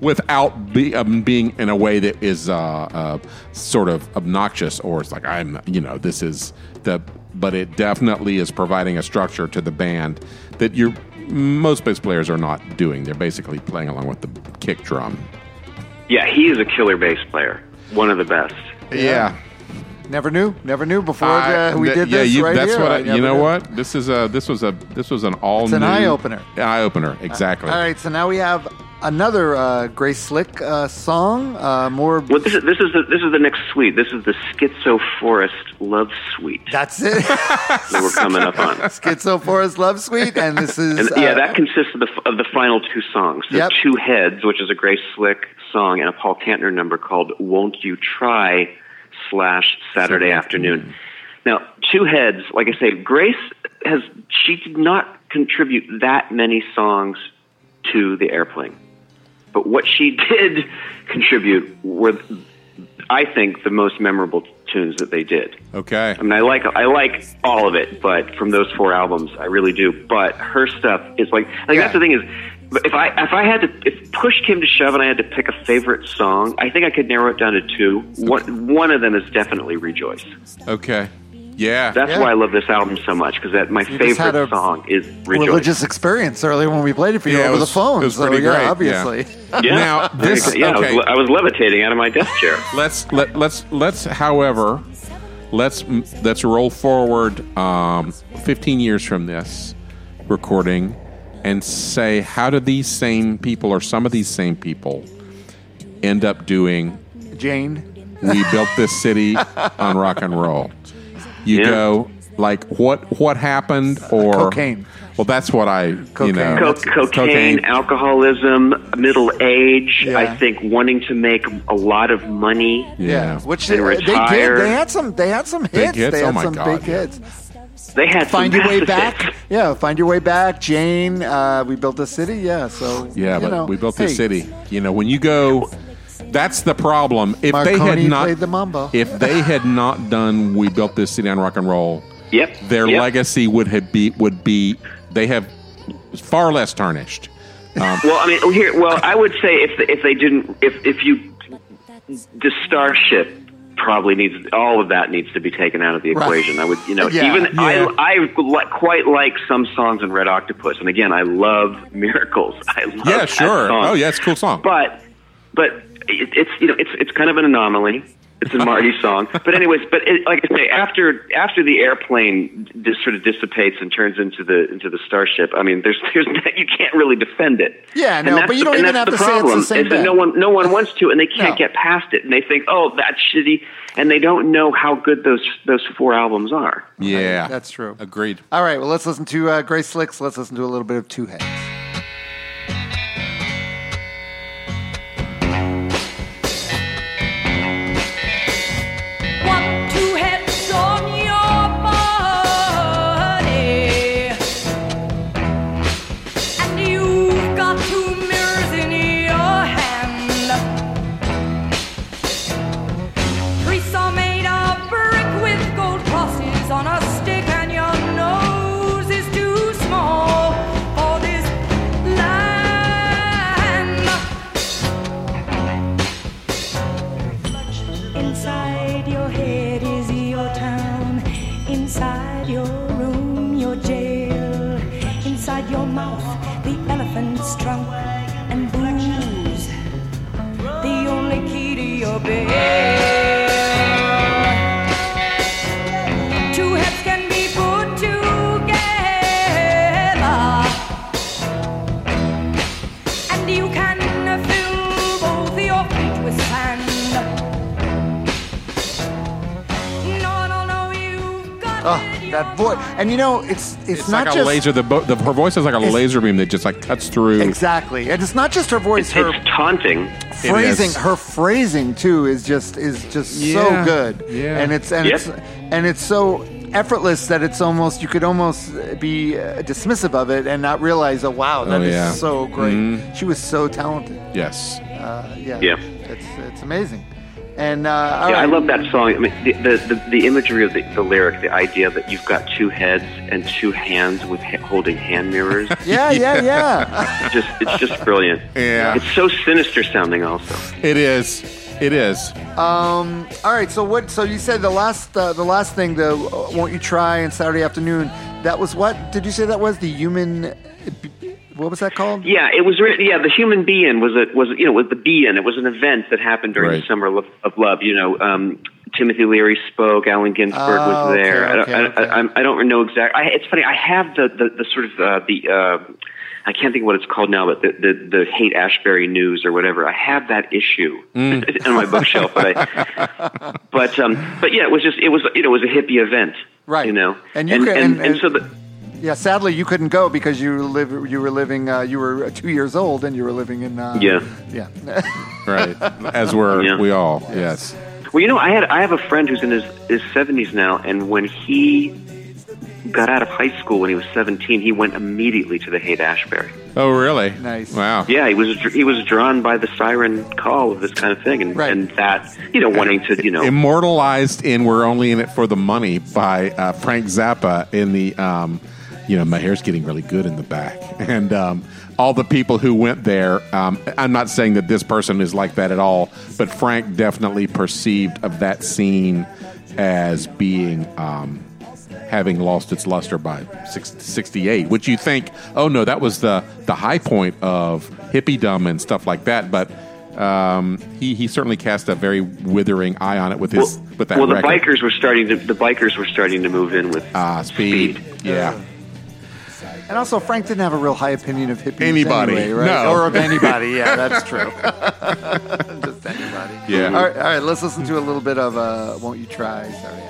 B: without be, um, being in a way that is uh, uh, sort of obnoxious or it's like I'm, you know, this is the. But it definitely is providing a structure to the band that you're most bass players are not doing. They're basically playing along with the kick drum.
C: yeah, he is a killer bass player, one of the best.
B: Yeah,
A: Never knew. Never knew before
B: I-
A: uh, we
B: th-
A: did
B: yeah,
A: this.
B: you,
A: right
B: that's
A: here.
B: what I,
A: I
B: you know.
A: knew.
B: What this is a this was a this was an all
A: It's an
B: new
A: eye-opener.
B: Eye opener, exactly.
A: All right, so now we have another uh, Grace Slick uh, song. Uh, more.
C: Well, this is this is the this is the next suite. This is the Schizo Forest Love Suite
A: That's it.
C: that we're coming up on.
A: Schizo Forest Love Suite, and this is
C: And yeah,
A: uh,
C: that consists of the of the final two songs. So
A: Yep.
C: Two Heads, which is a Grace Slick song, and a Paul Kantner number called "Won't You Try" slash Saturday Afternoon. Now, Two Heads, like I say, Grace has she did not contribute that many songs to the airplane, but what she did contribute were, I think, the most memorable tunes that they did.
B: Okay.
C: I mean, I like I like all of it, but from those four albums, I really do. But her stuff is like, like
A: Yeah.
C: that's the thing is, if I if I had to if push came to shove and I had to pick a favorite song, I think I could narrow it down to two. One one of them is definitely Rejoice.
B: Okay. Yeah.
C: That's
A: Yeah.
C: why I love this album so much because that my
A: You just had
C: favorite
A: a
C: song is Rejoice.
A: religious experience earlier when we played it for you
B: Yeah,
A: over
B: was-
A: the phone.
B: it was
A: so,
B: pretty
A: yeah,
B: great, yeah.
A: obviously.
C: yeah.
B: Now, this-
C: yeah,
B: okay.
C: I, was, I was levitating out of my desk chair.
B: let's let let's let's however let's let's roll forward um, 15 years from this recording and say how do these same people or some of these same people end up doing
A: Jane.
B: we built this city on rock and roll you
C: Yeah.
B: go like what what happened or
A: Cocaine.
B: well that's what i
A: Cocaine.
B: you know
C: Co-
A: That's-
C: cocaine, alcoholism, middle age.
A: Yeah.
C: I think wanting to make a lot of money.
B: yeah,
A: which
C: And
A: they, they did. They had some. They had some hits.
B: hits?
A: They
B: Oh
A: had
B: my
A: some
B: God,
A: big
B: yeah.
A: hits.
C: They had
A: Find your way back.
C: hits.
A: Yeah, find your way back. Jane. Uh, we built a city. Yeah. So
B: Yeah,
A: you
B: but
A: know,
B: we built
A: hey,
B: this city. You know, when you go, that's the problem. If they had not,
A: played the mambo.
B: if they had not done, we built this city on rock and roll.
C: Yep.
B: Their
C: yep.
B: legacy would have be would be they have far less tarnished. Um,
C: Well, I mean, here. Well, I would say if if they didn't, if if you, the Starship probably needs all of that needs to be taken out of the
A: Right.
C: equation. I would, you know,
A: Yeah.
C: even
B: Yeah.
C: I I li- quite like some songs in Red Octopus, and again, I love Miracles. I love
B: yeah, sure. Oh, yeah, it's a cool song.
C: but but it, it's you know it's it's kind of an anomaly. It's a Marty song, but anyways, but it, like I say, after after the airplane just sort of dissipates and turns into the into the starship, I mean, there's there's you can't really defend it.
A: Yeah,
C: And
A: no,
C: that's
A: but you don't
C: and
A: even
C: that's
A: have
C: the
A: to say it's the
C: problem,
A: same
C: is that no one no one wants to, and they can't
A: No.
C: get past it, and they think, oh, that's shitty, and they don't know how good those those four albums are.
B: yeah,
A: That's true.
B: Agreed.
A: All right. Well, let's listen to uh, Grace Slicks. Let's listen to a little bit of Two Heads.
I: And you
A: know, it's it's,
B: It's
A: not
B: like a
A: just
B: laser. The, bo- the her voice is like a laser beam that just like cuts through.
A: exactly, and it's not just her voice.
C: It's,
A: her
C: it's taunting.
A: phrasing,
B: is.
A: her phrasing too, is just is just
B: Yeah,
A: so good.
B: yeah.
A: and it's and
C: Yep.
A: it's and it's so effortless that it's almost you could almost be uh, dismissive of it and not realize, oh wow, that
B: Oh,
A: is so great.
B: Mhm.
A: She was so talented.
B: Yes.
A: Uh, yeah,
C: Yeah.
A: it's it's amazing. And uh, all
C: yeah, I love that song. I mean, the the, the, the imagery of the, the lyric, the idea that you've got two heads and two hands with ha- holding hand mirrors.
A: Yeah, yeah, yeah.
C: It's just it's just brilliant.
B: Yeah.
C: It's so sinister sounding. Also,
B: It is. It is.
A: Um, all right. So what? So you said the last, uh, the last thing, the uh, "Won't You Try" and Saturday afternoon. That was what? Did you say that was the human? What was that called?
C: yeah, it was. Re- yeah, the Human Be-In was a was you know was the being. It was an event that happened during
B: Right.
C: the summer of, of love. You know, um, Timothy Leary spoke. Allen Ginsberg
A: Oh,
C: was there.
A: okay,
C: I, don't,
A: okay,
C: I. I, I'm- don't know exactly. I, it's funny. I have the the, the sort of uh, the. Uh, I can't think of what it's called now, but the the, the Haight Ashbury News or whatever. I have that issue
A: Mm.
C: on my bookshelf, but I, but um, but yeah, it was just it was you know it was a hippie event,
A: Right.
C: You know,
A: And you
C: and, and,
A: and-
C: and
A: and-
C: so the,
A: Yeah, sadly you couldn't go because you live you were living uh, you were two years old and you were living in uh,
C: Yeah.
A: yeah
B: Right. As were
C: Yeah.
B: we all. Yes.
C: Well, you know, I had I have a friend who's in his his seventies now, and when he got out of high school when he was seventeen, he went immediately to the Haight Ashbury.
B: Oh, really?
A: Nice.
B: Wow.
C: Yeah, he was he was drawn by the siren call of this kind of thing, and
A: Right.
C: and that you know wanting to you know
B: Immortalized in "We're Only in It for the Money" by uh, Frank Zappa in the, um, you know, my hair's getting really good in the back, and um, all the people who went there. Um, I'm not saying that this person is like that at all, but Frank definitely perceived of that scene as being. Um, having lost its luster by 68 which you think oh no that was the the high point of hippiedom and stuff like that but um, he, he certainly cast a very withering eye on it with his
C: well,
B: with that
C: well the
B: record.
C: bikers were starting to the bikers were starting to move in with
B: Ah, speed. Yeah.
A: And also, Frank didn't have a real high opinion of hippies.
B: Anybody.
A: anyway, right?
B: No.
A: Or of anybody. Yeah, that's true. Just anybody.
B: Yeah.
A: All right, all right, let's listen to a little bit of uh, Won't You Try? Sorry,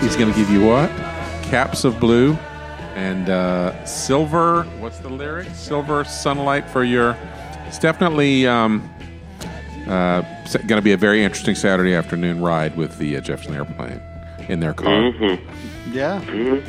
B: He's going to give you what? Caps of blue and uh, silver. What's the lyric? Silver sunlight for your. It's definitely um, uh, going to be a very interesting Saturday afternoon ride with the uh, Jefferson Airplane in their car.
A: Yeah.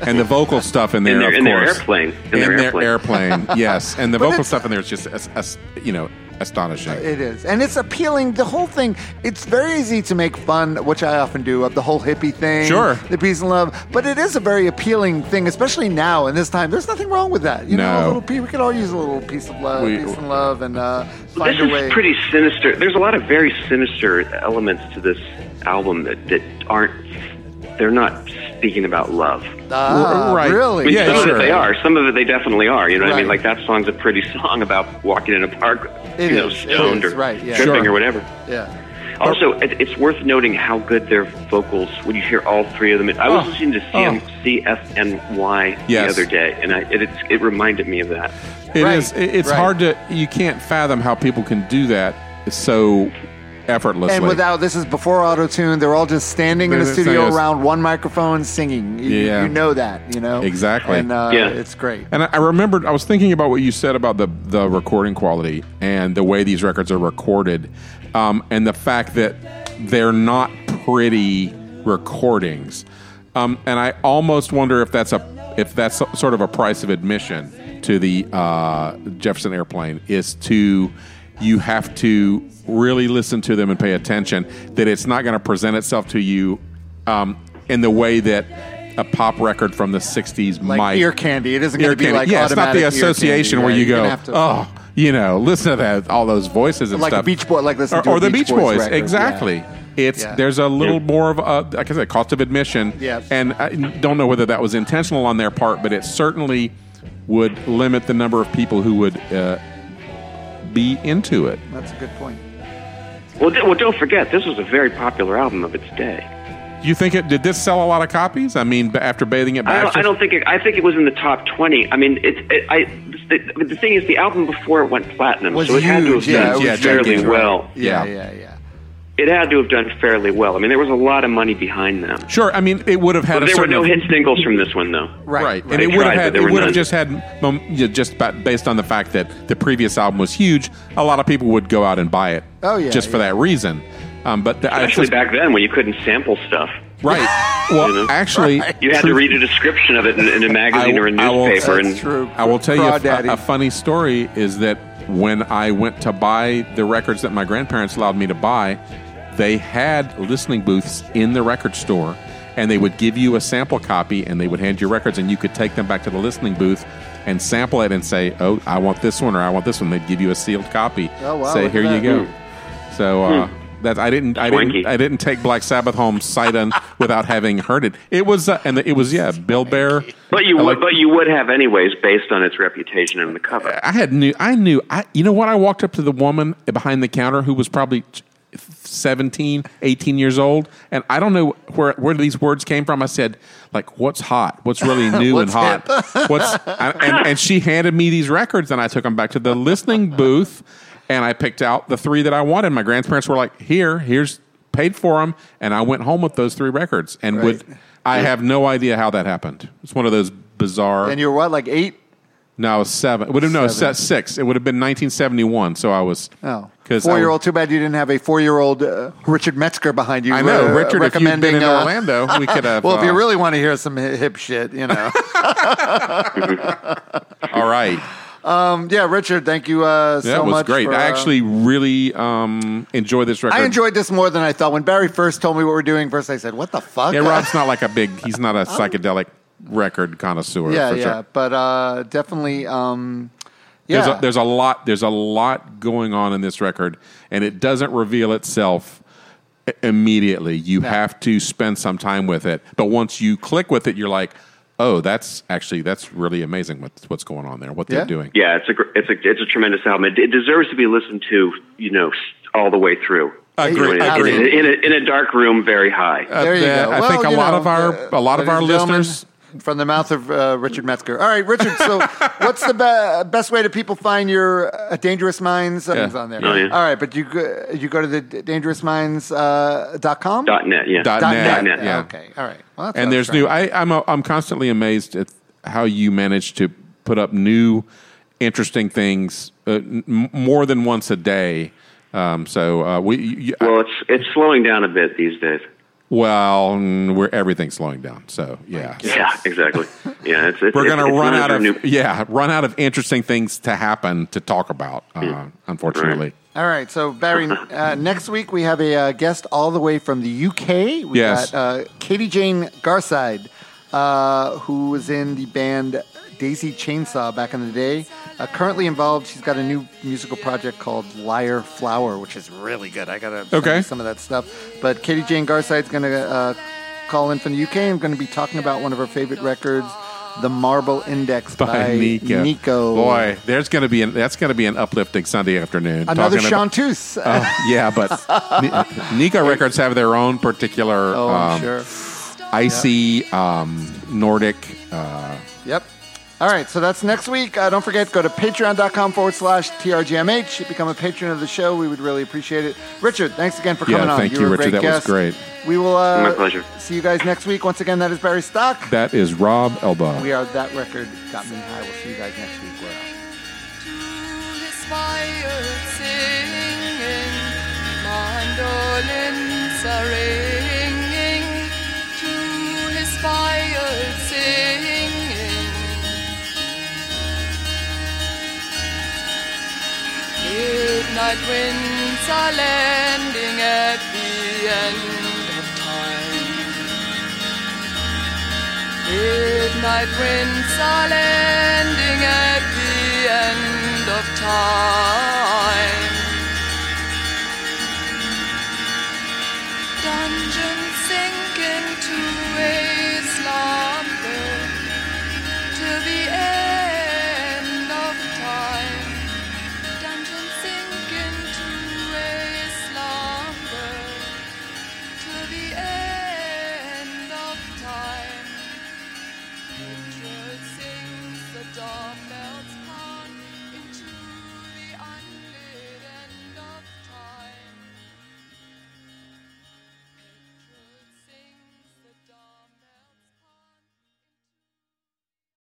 B: And the vocal stuff in there,
C: in their,
B: of
C: in their
B: course.
C: airplane. In,
B: In
C: their,
B: their
C: airplane.
B: airplane, yes. And the
A: But
B: vocal stuff in there is just, as, as, you know, astonishing.
A: It is. And it's appealing. The whole thing, it's very easy to make fun, which I often do, of the whole hippie thing.
B: Sure.
A: The peace and love. But it is a very appealing thing, especially now in this time. There's nothing wrong with that. You know, a little pe- we could all use a little piece of love,
B: We-
A: peace and love, and uh, find
C: this
A: a way.
C: is pretty sinister. There's a lot of very sinister elements to this album that, that aren't. They're not speaking about love.
A: ah,
B: Right.
C: I
A: Really?
C: mean,
B: Yeah,
C: some
B: sure.
C: of it they are. Some of it they definitely are. You know what I mean? Like that song's a pretty song about walking in a park,
A: It
C: you know,
A: is,
C: stoned or
A: right, yeah.
C: tripping
B: Sure.
C: or whatever.
A: Yeah.
C: Also, it, it's worth noting how good their vocals when you hear all three of them. I was
B: Oh.
C: listening to CM, CFNY
B: Yes.
C: the other day, and I, it, it, it reminded me of that.
B: It
A: Right,
B: is. It- It's
A: right.
B: hard to. You can't fathom how people can do that so effortlessly.
A: And without this is before auto tune, they're all just standing in a
B: This is-
A: studio around one microphone singing. You,
B: Yeah.
A: you know that, you know
B: Exactly.
A: and uh,
C: Yeah.
A: it's great.
B: And I, I remembered. I was thinking about what you said about the the recording quality and the way these records are recorded, um, and the fact that they're not pretty recordings. Um, and I almost wonder if that's a if that's sort of a price of admission to the uh, Jefferson Airplane is to you have to really listen to them and pay attention that it's not going to present itself to you um, in the way that a pop record from the '60s
A: Like
B: might
A: ear candy. It isn't going to be
B: candy.
A: like
B: yeah, it's not the association
A: candy,
B: where
A: right?
B: you go,
A: gonna
B: oh, you know, listen to that, all those voices and
A: stuff. Like
B: stuff.
A: Beach Boy- like listen
B: or,
A: to
B: or the
A: Beach
B: Beach
A: Boys
B: Boys, exactly.
A: yeah.
B: It's
A: Yeah.
B: there's a little more of a like I said, cost of admission.
A: Yeah.
B: and I don't know whether that was intentional on their part, but it certainly would limit the number of people who would uh, be into it.
A: That's a good point.
C: Well, d- well, don't forget, this was a very popular album of its day.
B: You think it did this sell a lot of copies? I mean, After Bathing at,
C: I don't, I don't think it, I think it was in the top twenty. I mean, it's it, I. The, the thing is, the album before it went platinum,
A: Was
C: so it had to have
A: huge, yeah,
C: done
A: it
C: fairly
B: gigantic.
C: well.
A: Yeah,
B: Yeah.
A: yeah, yeah.
C: It had to have done fairly well. I mean, there was a lot of money behind them.
B: Sure, I mean, it would have had
C: But
B: a
C: there were
B: certain
C: no hit singles from this one, though.
A: Right, right.
B: and
C: They
B: it would
C: tried,
B: have had
C: there
B: it
C: were
B: would have just had just based on the fact that the previous album was huge. A lot of people would go out and buy it.
A: Oh, yeah,
B: just for that reason. Um, but the, I
C: back then when you couldn't sample stuff.
B: right. Well,
C: You know?
B: actually,
C: You had to read a description of it in, in a magazine
B: I-
C: or a
B: I will-
C: newspaper.
A: That's
C: and
A: true.
B: I will tell you a,
A: Crawdaddy.
B: a funny story is that when I went to buy the records that my grandparents allowed me to buy, they had listening booths in the record store, and they would give you a sample copy, and they would hand you records, and you could take them back to the listening booth and sample it and say, "Oh, I want this one," or "I want this one." They'd give you a sealed copy.
A: Oh, wow,
B: Say, "Here you go." So. Uh, that I didn't, I didn't. I didn't take Black Sabbath home sight un without having heard it. It was, uh, and it was, yeah, Bill Bear.
C: But you would,
B: like-
C: but you would have anyways, based on its reputation and the cover.
B: I had knew I knew I you know what I walked up to the woman behind the counter who was probably 17 18 years old and I don't know where where these words came from. I said like what's hot? What's really new and hot? what's and, and she handed me these records and I took them back to the listening booth and I picked out the three that I wanted. My grandparents were like here here's paid for them and I went home with those three records. And would I have no idea how that happened. It's one of those bizarre
A: And you're what, like eight?
B: No, it was seven. It would have no
A: Seven.
B: six. It would have been 1971. So I was
A: Oh, four year old. Too bad you didn't have a four year old uh, Richard Metzger behind you.
B: I know
A: uh,
B: Richard. If you'd been in
A: uh,
B: Orlando, we could have.
A: Well, if you
B: uh,
A: really want to hear some hip shit, you know.
B: all right.
A: um, yeah, Richard, thank you uh, so
B: That was
A: much.
B: great.
A: for,
B: I
A: uh,
B: actually really um, enjoy this record.
A: I enjoyed this more than I thought. When Barry first told me what we're doing, first I said, "What the fuck?"
B: Yeah, Rob's not like a big. He's not a psychedelic record connoisseur.
A: yeah,
B: for
A: yeah,
B: Sure.
A: but uh, definitely, um, yeah.
B: There's a, there's a lot. There's a lot going on in this record, and it doesn't reveal itself immediately. You have to spend some time with it. But once you click with it, you're like, oh, that's actually that's really amazing. What's what's going on there? What
A: Yeah.
B: they're doing.
C: Yeah, it's a gr- it's a it's a tremendous album. It, it deserves to be listened to, you know, all the way through.
B: Agree-
C: You know, in,
B: agree.
C: in, in, a, in a dark room, very high.
B: Uh,
A: there you
B: the-
A: go.
B: I
A: Well,
B: think a lot
A: know,
B: of our
A: uh,
B: a lot of our
A: and gentlemen,
B: listeners.
A: From the mouth of uh, Richard Metzger. All right, Richard. So, what's the be- best way to people find your uh, Dangerous Minds? Something's
B: Yeah.
A: on there.
C: Oh, yeah.
A: All right, but you go, you go to the dangerousminds uh, dot com.
C: Dot net, yeah.
B: Dot
A: Dot
B: net,
C: net.
B: yeah.
A: Okay. All right. Well, that's
B: and there's new. I, I'm a, I'm constantly amazed at how you manage to put up new, interesting things uh, n- m- more than once a day. Um, so uh, we, you,
C: Well, it's it's slowing down a bit these days.
B: Well, we're everything's slowing down. So yeah,
C: Yeah, exactly. Yeah, it's, it's
B: we're
C: it's-
B: going to run out of
C: new-
B: yeah, run out of interesting things to happen to talk about. Uh, unfortunately,
A: All right, so Barry, uh, next week we have a uh, guest all the way from the UK. We
B: Yes.
A: got uh, Katie Jane Garside, uh, who was in the band Daisy Chainsaw back in the day. Uh, currently involved, she's got a new musical project called Liar Flower, which is really good. I gotta
B: Okay.
A: some of that stuff. But Katie Jane Garside's gonna uh, call in from the UK. and going to be talking about one of her favorite records, The Marble Index by,
B: by Nico.
A: Nico.
B: Boy, there's going to be an, that's going to be an uplifting Sunday afternoon.
A: Another
B: talking about-
A: chanteuse.
B: Oh, yeah, but Ni- Nico Records have their own particular
A: oh,
B: um,
A: sure.
B: icy um, Nordic. Uh,
A: Yep. All right, so that's next week. Uh, don't forget, go to patreon.com forward slash TRGMH. Become a patron of the show. We would really appreciate it. Richard, thanks again for
B: Yeah,
A: coming on.
B: thank you,
A: were a
B: Richard.
A: great
B: That was great.
A: We will uh,
C: My pleasure.
A: see you guys next week. Once again, that is Barry Stock.
B: that is Rob Elba.
A: We are That Record Got Me High. We'll see you guys next week. We're out.
J: inspired singing, mandolins are ringing to his fired singing. Midnight winds are landing at the end of time. Midnight winds are landing at the end of time.